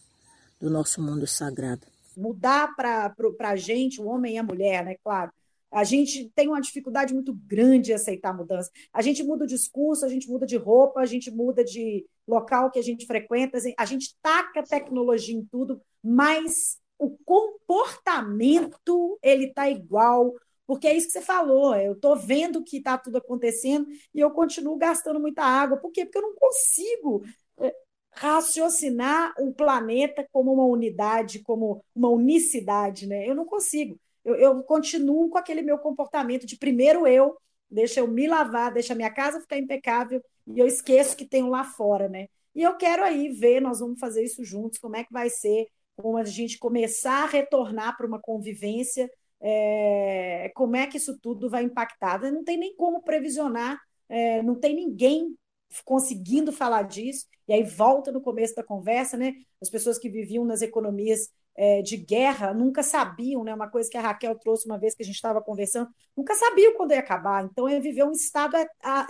do nosso mundo sagrado. Mudar para a gente, o homem e a mulher, né? Claro. A gente tem uma dificuldade muito grande em aceitar mudança. A gente muda o discurso, a gente muda de roupa, a gente muda de local que a gente frequenta, a gente taca tecnologia em tudo, mas o comportamento ele está igual, porque é isso que você falou. Eu estou vendo que está tudo acontecendo e eu continuo gastando muita água. Por quê? Porque eu não consigo é, raciocinar o planeta como uma unidade, como uma unicidade, né? Eu não consigo. Eu, eu continuo com aquele meu comportamento de primeiro eu, deixa eu me lavar, deixa minha casa ficar impecável e eu esqueço que tenho lá fora, né? E eu quero aí ver, nós vamos fazer isso juntos, como é que vai ser, como a gente começar a retornar para uma convivência, é, como é que isso tudo vai impactar. Não tem nem como previsionar, é, não tem ninguém conseguindo falar disso, e aí volta no começo da conversa, né? As pessoas que viviam nas economias é, de guerra nunca sabiam, né? Uma coisa que a Raquel trouxe uma vez que a gente estava conversando, nunca sabiam quando ia acabar. Então, é viver um estado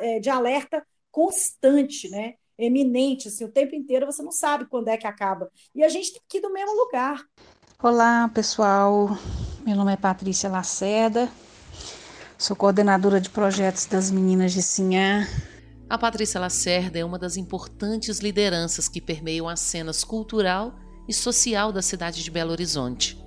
é, de alerta constante, né? Eminente, assim, o tempo inteiro você não sabe quando é que acaba. E a gente tem que ir do mesmo lugar. Olá, pessoal. Meu nome é Patrícia Lacerda. Sou coordenadora de projetos das meninas de Sinhá. A Patrícia Lacerda é uma das importantes lideranças que permeiam as cenas cultural e social da cidade de Belo Horizonte.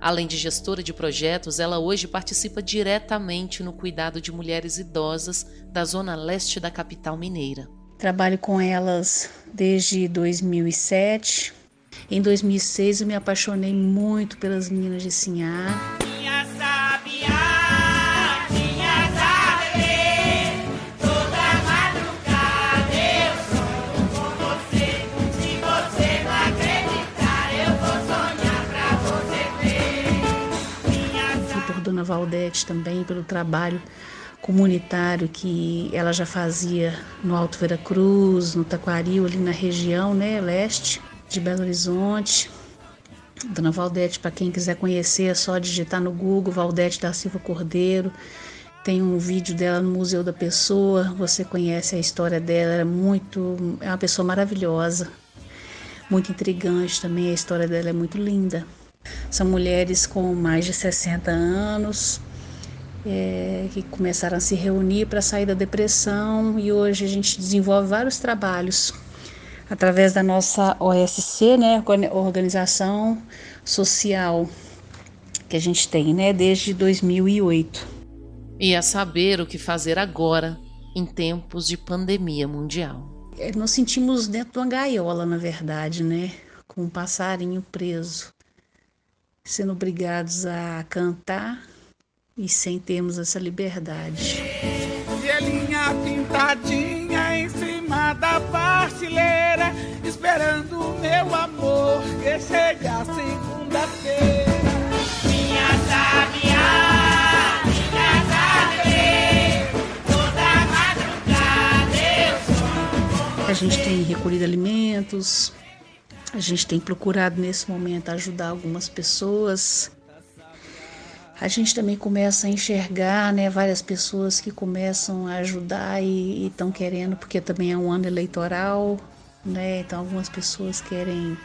Além de gestora de projetos, ela hoje participa diretamente no cuidado de mulheres idosas da zona leste da capital mineira. Trabalho com elas desde 2007. Em 2006 eu me apaixonei muito pelas meninas de Sinhá. Dona Valdete também pelo trabalho comunitário que ela já fazia no Alto Vera Cruz, no Taquaril, ali na região né, leste de Belo Horizonte. Dona Valdete, para quem quiser conhecer, é só digitar no Google Valdete da Silva Cordeiro. Tem um vídeo dela no Museu da Pessoa. Você conhece a história dela, é muito, é uma pessoa maravilhosa, muito intrigante também. A história dela é muito linda. São mulheres com mais de 60 anos é, que começaram a se reunir para sair da depressão e hoje a gente desenvolve vários trabalhos através da nossa OSC, né, organização social que a gente tem, né, desde 2008. E a saber o que fazer agora em tempos de pandemia mundial. É, nós sentimos dentro de uma gaiola, na verdade, né, com um passarinho preso sendo obrigados a cantar e sem termos essa liberdade. Vielinha pintadinha em cima da partilheira, esperando o meu amor que chegue a segunda-feira. Minha sabiá, minha sabiá, toda madrugada eu. A gente tem recolhido alimentos, a gente tem procurado nesse momento ajudar algumas pessoas. A gente também começa a enxergar né, várias pessoas que começam a ajudar e estão querendo, porque também é um ano eleitoral, né? Então algumas pessoas querem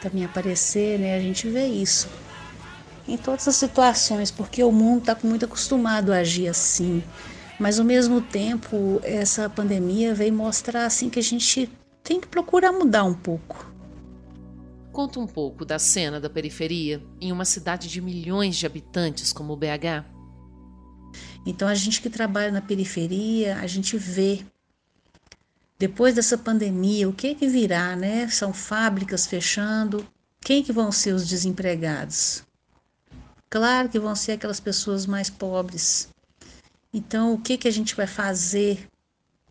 também aparecer, né? A gente vê isso em todas as situações, porque o mundo está muito acostumado a agir assim. Mas ao mesmo tempo, essa pandemia veio mostrar assim que a gente tem que procurar mudar um pouco. Conta um pouco da cena da periferia em uma cidade de milhões de habitantes como o BH. Então a gente que trabalha na periferia, a gente vê depois dessa pandemia, o que que virá, né? São fábricas fechando, quem que vão ser os desempregados? Claro que vão ser aquelas pessoas mais pobres. Então, o que que a gente vai fazer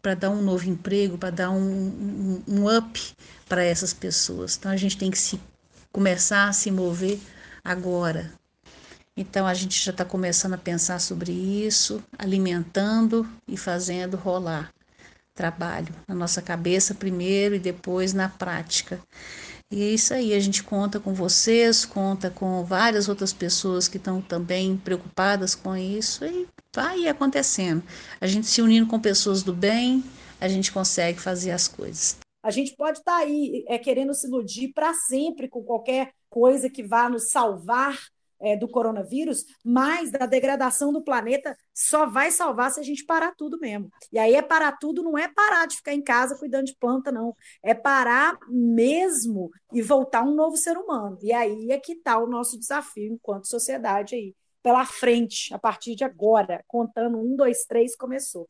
para dar um novo emprego, para dar um, um, um up para essas pessoas. Então a gente tem que se começar a se mover agora. Então a gente já está começando a pensar sobre isso, alimentando e fazendo rolar trabalho na nossa cabeça primeiro e depois na prática. E é isso aí, a gente conta com vocês, conta com várias outras pessoas que estão também preocupadas com isso e vai acontecendo. A gente se unindo com pessoas do bem, a gente consegue fazer as coisas. A gente pode estar tá aí é, querendo se iludir para sempre com qualquer coisa que vá nos salvar é, do coronavírus, mas da degradação do planeta só vai salvar se a gente parar tudo mesmo. E aí é parar tudo, não é parar de ficar em casa cuidando de planta, não. É parar mesmo e voltar um novo ser humano. E aí é que está o nosso desafio enquanto sociedade aí pela frente, a partir de agora, contando um, dois, três, começou.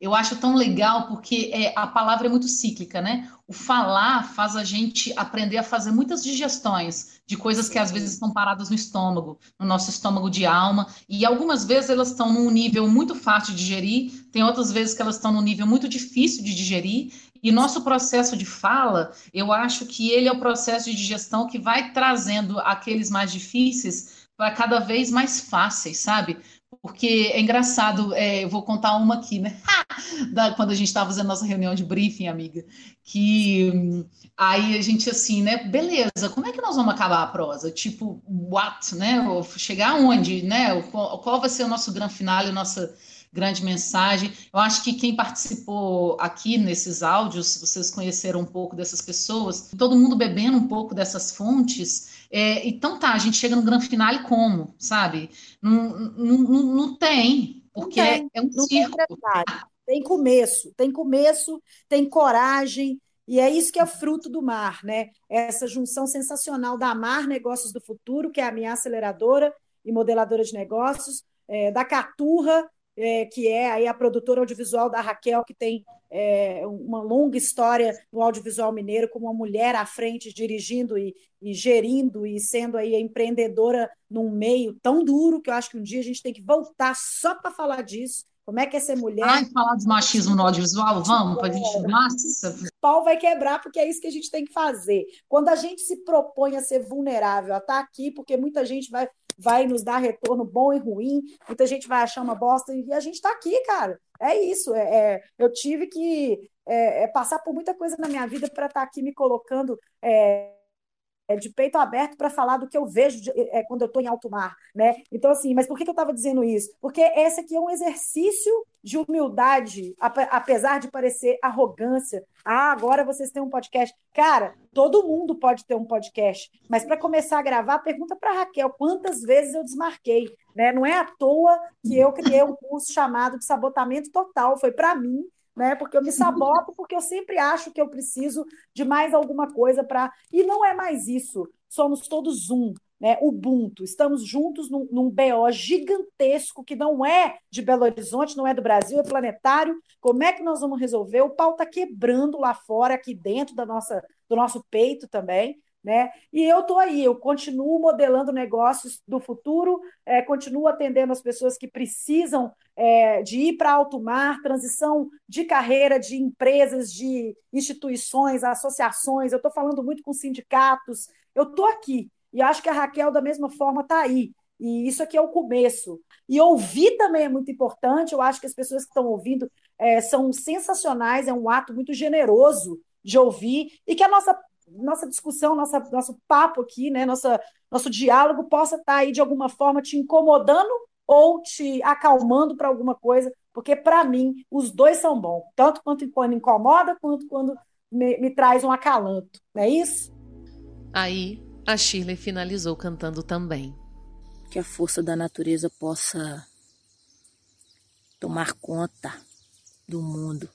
Eu acho tão legal porque é, a palavra é muito cíclica, né? O falar faz a gente aprender a fazer muitas digestões de coisas que às vezes estão paradas no estômago, no nosso estômago de alma, e algumas vezes elas estão num nível muito fácil de digerir, tem outras vezes que elas estão num nível muito difícil de digerir, e nosso processo de fala, eu acho que ele é o processo de digestão que vai trazendo aqueles mais difíceis cada vez mais fáceis, sabe? Porque é engraçado, é, eu vou contar uma aqui, né? da, quando a gente estava fazendo nossa reunião de briefing, amiga, que hum, aí a gente assim, né? Beleza, como é que nós vamos acabar a prosa? Tipo, what, né? Chegar aonde, né? Qual, qual vai ser o nosso grande final, nossa grande mensagem. Eu acho que quem participou aqui nesses áudios, vocês conheceram um pouco dessas pessoas, todo mundo bebendo um pouco dessas fontes, é, então tá, a gente chega no grande final como, sabe? Não, não, não, não tem, porque não tem, é, é, um circo. Tem, tem começo, tem começo, tem coragem, e é isso que é fruto do mar, né? Essa junção sensacional da Mar Negócios do Futuro, que é a minha aceleradora e modeladora de negócios, é, da Caturra, é, que é aí a produtora audiovisual da Raquel, que tem é, uma longa história no audiovisual mineiro, como uma mulher à frente, dirigindo e, e, gerindo e sendo aí empreendedora num meio tão duro que eu acho que um dia a gente tem que voltar só para falar disso. Como é que é ser mulher? Ai, falar de machismo no audiovisual, vamos, para a gente. Nossa! O pau vai quebrar, porque é isso que a gente tem que fazer. Quando a gente se propõe a ser vulnerável, a estar tá aqui, porque muita gente vai vai nos dar retorno bom e ruim, muita gente vai achar uma bosta, e a gente está aqui, cara. É isso. É, é eu tive que é, é, passar por muita coisa na minha vida para estar tá aqui me colocando é, é, de peito aberto para falar do que eu vejo de, quando eu estou em alto mar, né? Então, assim, mas por que, que eu estava dizendo isso? Porque esse aqui é um exercício de humildade, apesar de parecer arrogância. Ah, agora vocês têm um podcast. Cara, todo mundo pode ter um podcast, mas para começar a gravar, pergunta para Raquel quantas vezes eu desmarquei, né? Não é à toa que eu criei um curso chamado de sabotamento total, foi para mim né? Porque eu me saboto, porque eu sempre acho que eu preciso de mais alguma coisa para. E não é mais isso. Somos todos um, né? Ubuntu. Estamos juntos num, num BO gigantesco que não é de Belo Horizonte, não é do Brasil, é planetário. Como é que nós vamos resolver? O pau está quebrando lá fora, aqui dentro da nossa, do nosso peito também. Né? E eu estou aí, eu continuo modelando negócios do futuro, é, continuo atendendo as pessoas que precisam é, de ir para alto mar, transição de carreira, de empresas, de instituições, associações. Eu estou falando muito com sindicatos. Eu estou aqui e acho que a Raquel, da mesma forma, está aí. E isso aqui é o começo. E ouvir também é muito importante. Eu acho que as pessoas que estão ouvindo é, são sensacionais, é um ato muito generoso de ouvir e que a nossa nossa discussão, nossa, nosso papo aqui, né, nossa, nosso diálogo possa estar tá aí de alguma forma te incomodando ou te acalmando para alguma coisa, porque para mim os dois são bons, tanto quanto quando incomoda, quanto quando me, me traz um acalanto, não é isso? Aí a Shirley finalizou cantando também. Que a força da natureza possa tomar conta do mundo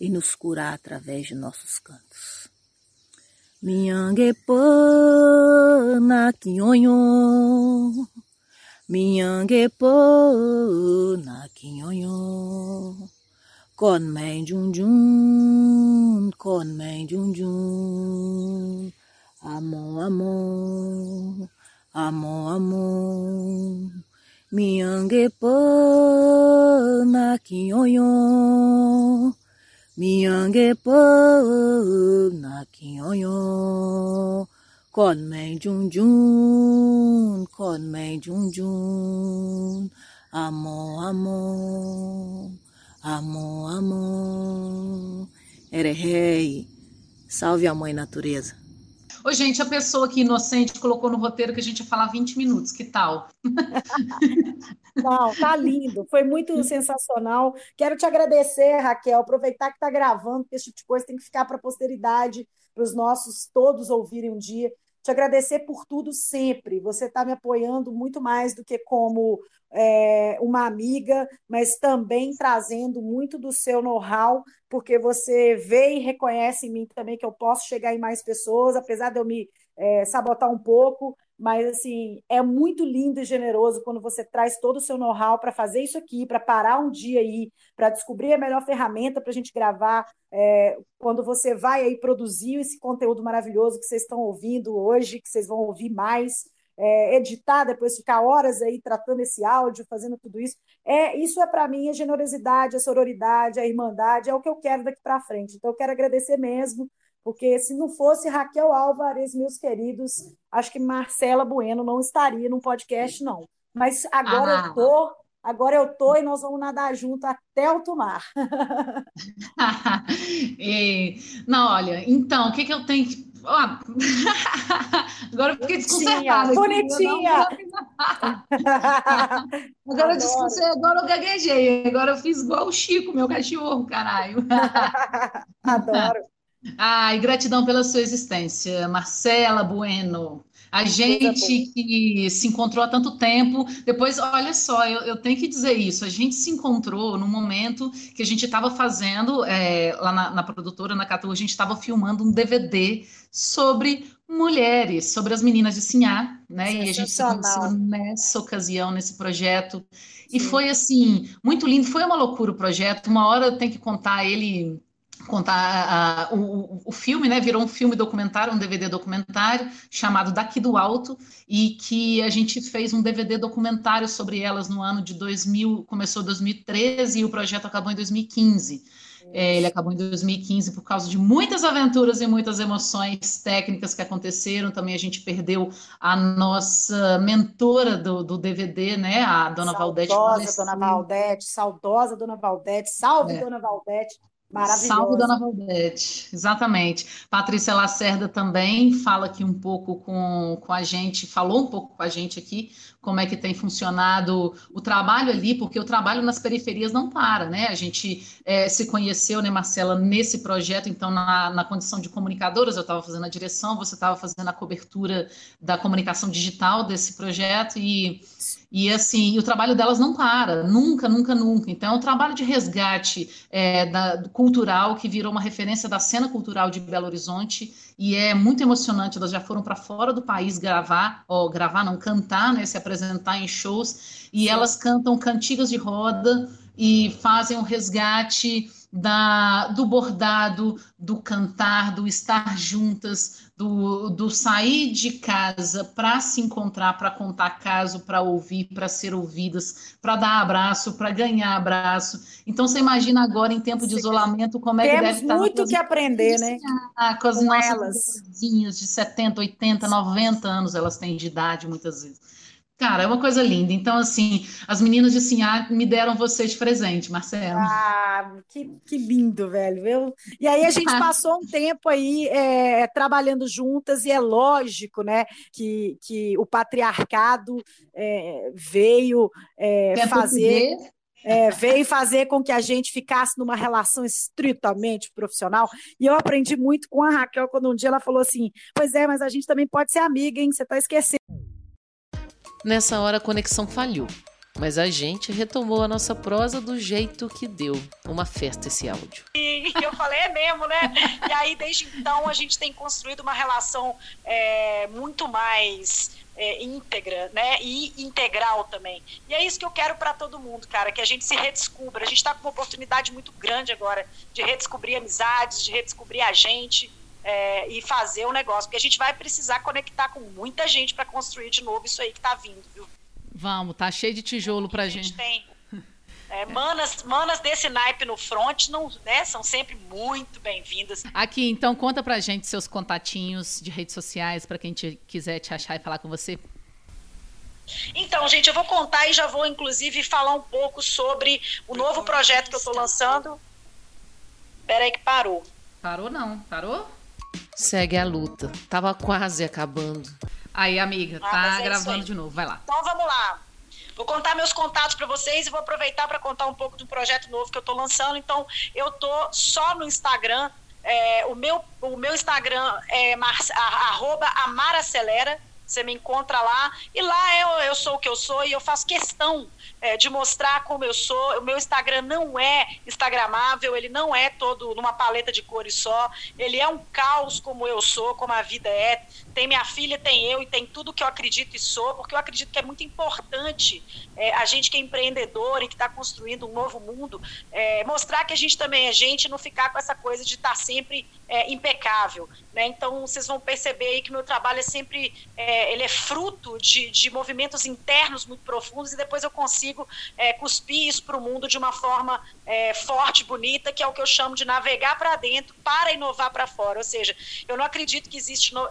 e nos curar através de nossos cantos. Minhangue pana quinhonhon, minhangue pana quinhonhon, con men jun jun, con men jun jun, amon amon, amon amon, minhangue pana quinhonhon, Miange po na kinyoyo Con meng jun jun Con meng jun jun. Amo amo Amo amo Erehei Salve a mãe natureza Ô, gente, a pessoa que inocente colocou no roteiro que a gente ia falar 20 minutos, que tal? Não, tá lindo, foi muito sensacional. Quero te agradecer, Raquel, aproveitar que está gravando, porque esse tipo de coisa tem que ficar para a posteridade, para os nossos todos ouvirem um dia. Te agradecer por tudo sempre. Você está me apoiando muito mais do que como é, uma amiga, mas também trazendo muito do seu know-how, porque você vê e reconhece em mim também que eu posso chegar em mais pessoas, apesar de eu me é, sabotar um pouco, mas assim é muito lindo e generoso quando você traz todo o seu know-how para fazer isso aqui, para parar um dia aí, para descobrir a melhor ferramenta para a gente gravar. É, quando você vai aí produzir esse conteúdo maravilhoso que vocês estão ouvindo hoje, que vocês vão ouvir mais é, editar, depois ficar horas aí tratando esse áudio, fazendo tudo isso. É, isso é para mim a generosidade, a sororidade, a irmandade, é o que eu quero daqui para frente. Então eu quero agradecer mesmo, porque se não fosse Raquel Álvares, meus queridos, acho que Marcela Bueno não estaria no podcast, não. Mas agora ah. eu tô, agora eu tô e nós vamos nadar junto até o mar. e, não, olha, então, o que, que eu tenho que Agora eu fiquei desconcertada. Bonitinha! agora, eu agora eu gaguejei. Agora eu fiz igual o Chico, meu cachorro, caralho. Adoro. Ai, gratidão pela sua existência, Marcela Bueno. A gente que se encontrou há tanto tempo, depois, olha só, eu, eu tenho que dizer isso, a gente se encontrou no momento que a gente estava fazendo, é, lá na, na, produtora, na Catu, a gente estava filmando um DVD sobre mulheres, sobre as meninas de Sinhá, né? E a gente se conheceu nessa ocasião, nesse projeto. Sim. E foi, assim, muito lindo, foi uma loucura o projeto, uma hora eu tenho que contar ele contar uh, o, o, filme, né? Virou um filme documentário, um DVD documentário chamado Daqui do Alto e que a gente fez um DVD documentário sobre elas no ano de 2000, começou em 2013 e o projeto acabou em 2015. É, ele acabou em 2015 por causa de muitas aventuras e muitas emoções técnicas que aconteceram. Também a gente perdeu a nossa mentora do, do DVD, né? A dona saudosa Valdete. Saudosa dona Valdete, saudosa dona Valdete, salve é. dona Valdete. Salve, Dona Valdete. Exatamente. Patrícia Lacerda também fala aqui um pouco com, com a gente, falou um pouco com a gente aqui como é que tem funcionado o trabalho ali, porque o trabalho nas periferias não para, né? A gente é, se conheceu, né, Marcela, nesse projeto, então, na, na condição de comunicadoras, eu estava fazendo a direção, você estava fazendo a cobertura da comunicação digital desse projeto, e, e assim, o trabalho delas não para, nunca, nunca, nunca. Então, é um trabalho de resgate é, da, cultural que virou uma referência da cena cultural de Belo Horizonte. E é muito emocionante. Elas já foram para fora do país gravar, ou gravar, não cantar, né, se apresentar em shows, e elas cantam cantigas de roda e fazem um resgate da, do bordado, do cantar, do estar juntas, do, do sair de casa para se encontrar, para contar caso, para ouvir, para ser ouvidas, para dar abraço, para ganhar abraço. Então você imagina agora em tempo de isolamento como é Temos que deve estar. muito que aprender, né? Com as com nossas elas. de 70, 80, 90 anos elas têm de idade muitas vezes. Cara, é uma coisa linda. Então, assim, as meninas de Sinhá me deram você de presente, Marcelo. Ah, que, que lindo, velho. Eu... E aí a gente passou um tempo aí é, trabalhando juntas, e é lógico, né, que, que o patriarcado é, veio é, fazer. É, veio fazer com que a gente ficasse numa relação estritamente profissional. E eu aprendi muito com a Raquel quando um dia ela falou assim: Pois é, mas a gente também pode ser amiga, hein? Você está esquecendo. Nessa hora a conexão falhou. Mas a gente retomou a nossa prosa do jeito que deu. Uma festa esse áudio. E eu falei, é mesmo, né? E aí, desde então, a gente tem construído uma relação é, muito mais é, íntegra, né? E integral também. E é isso que eu quero para todo mundo, cara, que a gente se redescubra. A gente está com uma oportunidade muito grande agora de redescobrir amizades, de redescobrir a gente. É, e fazer o negócio, porque a gente vai precisar conectar com muita gente para construir de novo isso aí que está vindo, viu? Vamos, tá cheio de tijolo pra gente. gente. Tem. É, manas, manas desse naipe no front não, né, são sempre muito bem-vindas. Aqui, então, conta pra gente seus contatinhos de redes sociais para quem te, quiser te achar e falar com você. Então, gente, eu vou contar e já vou, inclusive, falar um pouco sobre o novo projeto que eu estou lançando. Peraí que parou. Parou não, parou? Segue a luta. Tava quase acabando. Aí, amiga, ah, tá é gravando de novo. Vai lá. Então vamos lá. Vou contar meus contatos para vocês e vou aproveitar para contar um pouco de um projeto novo que eu estou lançando. Então, eu tô só no Instagram. É, o, meu, o meu Instagram é mar, arroba amaracelera. Você me encontra lá. E lá eu, eu sou o que eu sou e eu faço questão é, de mostrar como eu sou. O meu Instagram não é instagramável, ele não é todo numa paleta de cores só. Ele é um caos como eu sou, como a vida é. Tem minha filha, tem eu e tem tudo que eu acredito e sou, porque eu acredito que é muito importante é, a gente que é empreendedor e que está construindo um novo mundo, é, mostrar que a gente também é gente não ficar com essa coisa de estar tá sempre é, impecável. Né? Então, vocês vão perceber aí que meu trabalho é sempre, é, ele é fruto de, de movimentos internos muito profundos e depois eu consigo é, cuspir isso para o mundo de uma forma é, forte, bonita, que é o que eu chamo de navegar para dentro para inovar para fora. Ou seja, eu não acredito que existe, no,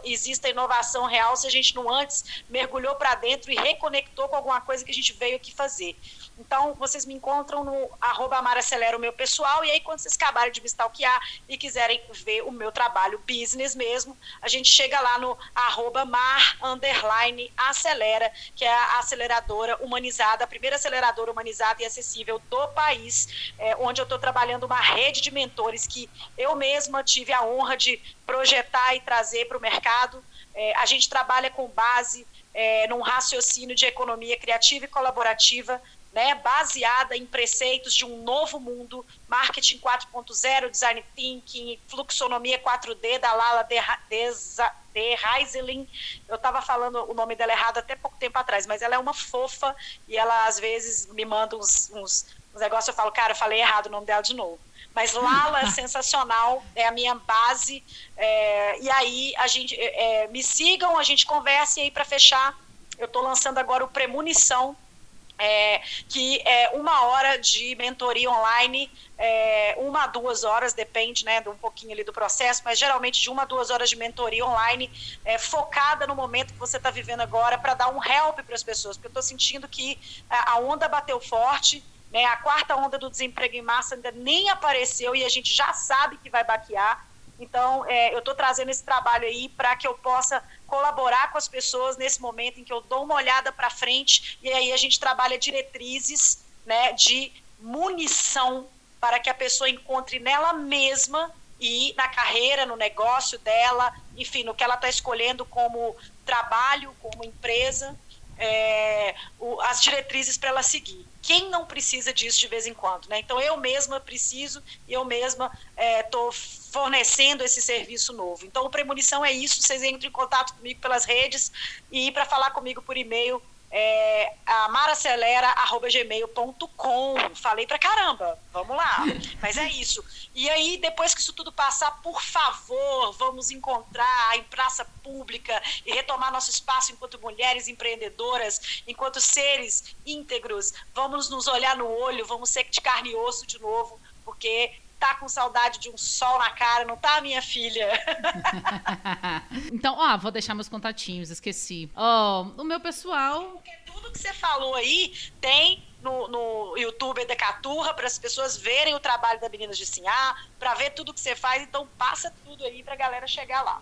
inovação real se a gente não antes mergulhou para dentro e reconectou com alguma coisa que a gente veio aqui fazer. Então, vocês me encontram no arroba Acelera o meu pessoal, e aí quando vocês acabarem de me stalkear e quiserem ver o meu trabalho business mesmo, a gente chega lá no arroba mar underline acelera, que é a aceleradora humanizada, a primeira aceleradora humanizada e acessível do país, é, onde eu estou trabalhando uma rede de mentores que eu mesma tive a honra de projetar e trazer para o mercado. É, a gente trabalha com base é, num raciocínio de economia criativa e colaborativa né, baseada em preceitos de um novo mundo, marketing 4.0, design thinking, fluxonomia 4D da Lala de, de. Eu estava falando o nome dela errado até pouco tempo atrás, mas ela é uma fofa e ela às vezes me manda uns, uns, uns negócios, eu falo, cara, eu falei errado o nome dela de novo. Mas Lala é sensacional, é a minha base. É, e aí a gente é, me sigam, a gente conversa e aí para fechar, eu estou lançando agora o Premonição, é, que é uma hora de mentoria online, é, uma a duas horas, depende né, de um pouquinho ali do processo, mas geralmente de uma a duas horas de mentoria online, é, focada no momento que você está vivendo agora, para dar um help para as pessoas, porque eu estou sentindo que a onda bateu forte, né, a quarta onda do desemprego em massa ainda nem apareceu e a gente já sabe que vai baquear. Então, é, eu estou trazendo esse trabalho aí para que eu possa colaborar com as pessoas nesse momento em que eu dou uma olhada para frente e aí a gente trabalha diretrizes né, de munição para que a pessoa encontre nela mesma e na carreira, no negócio dela, enfim, no que ela está escolhendo como trabalho, como empresa, é, o, as diretrizes para ela seguir. Quem não precisa disso de vez em quando? Né? Então, eu mesma preciso eu mesma estou é, fornecendo esse serviço novo. Então, o Premonição é isso. Vocês entram em contato comigo pelas redes e para falar comigo por e-mail, é amaracelera.gmail.com. Falei pra caramba, vamos lá. Mas é isso. E aí, depois que isso tudo passar, por favor, vamos encontrar em praça pública e retomar nosso espaço enquanto mulheres empreendedoras, enquanto seres íntegros. Vamos nos olhar no olho, vamos ser de carne e osso de novo, porque tá com saudade de um sol na cara, não tá, minha filha? então, ó, vou deixar meus contatinhos, esqueci. Ó, o meu pessoal. Porque tudo que você falou aí tem no, no YouTube da Caturra para as pessoas verem o trabalho da Meninas de Sinhá, para ver tudo que você faz, então passa tudo aí pra galera chegar lá.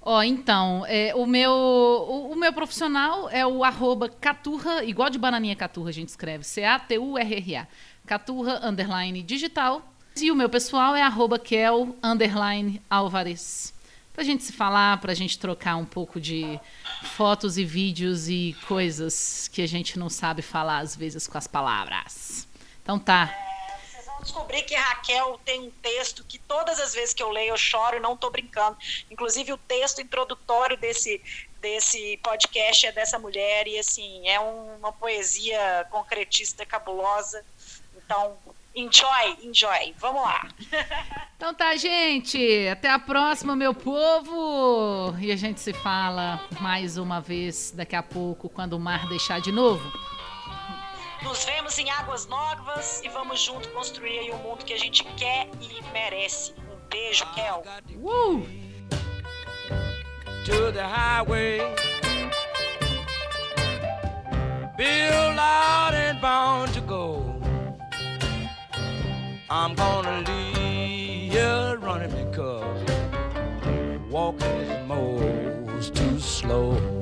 Ó, oh, então, é, o, meu, o, o, meu profissional é o arroba caturra, igual de bananinha caturra a gente escreve, C-A-T-U-R-R-A. Caturra, underline, digital. E o meu pessoal é arroba underline, alvarez. Pra gente se falar, pra gente trocar um pouco de fotos e vídeos e coisas que a gente não sabe falar às vezes com as palavras. Então tá. Vocês vão descobrir que Raquel tem um texto que todas as vezes que eu leio eu choro e não estou brincando. Inclusive o texto introdutório desse desse podcast é dessa mulher e assim é uma poesia concretista cabulosa. Então Enjoy, enjoy. Vamos lá. Então tá, gente. Até a próxima, meu povo. E a gente se fala mais uma vez daqui a pouco, quando o mar deixar de novo. Nos vemos em águas novas e vamos junto construir aí o um mundo que a gente quer e merece. Um beijo, ah, Kel. Uh! To the highway. Bill out and bound to go. I'm gonna leave you running because walking is most too slow.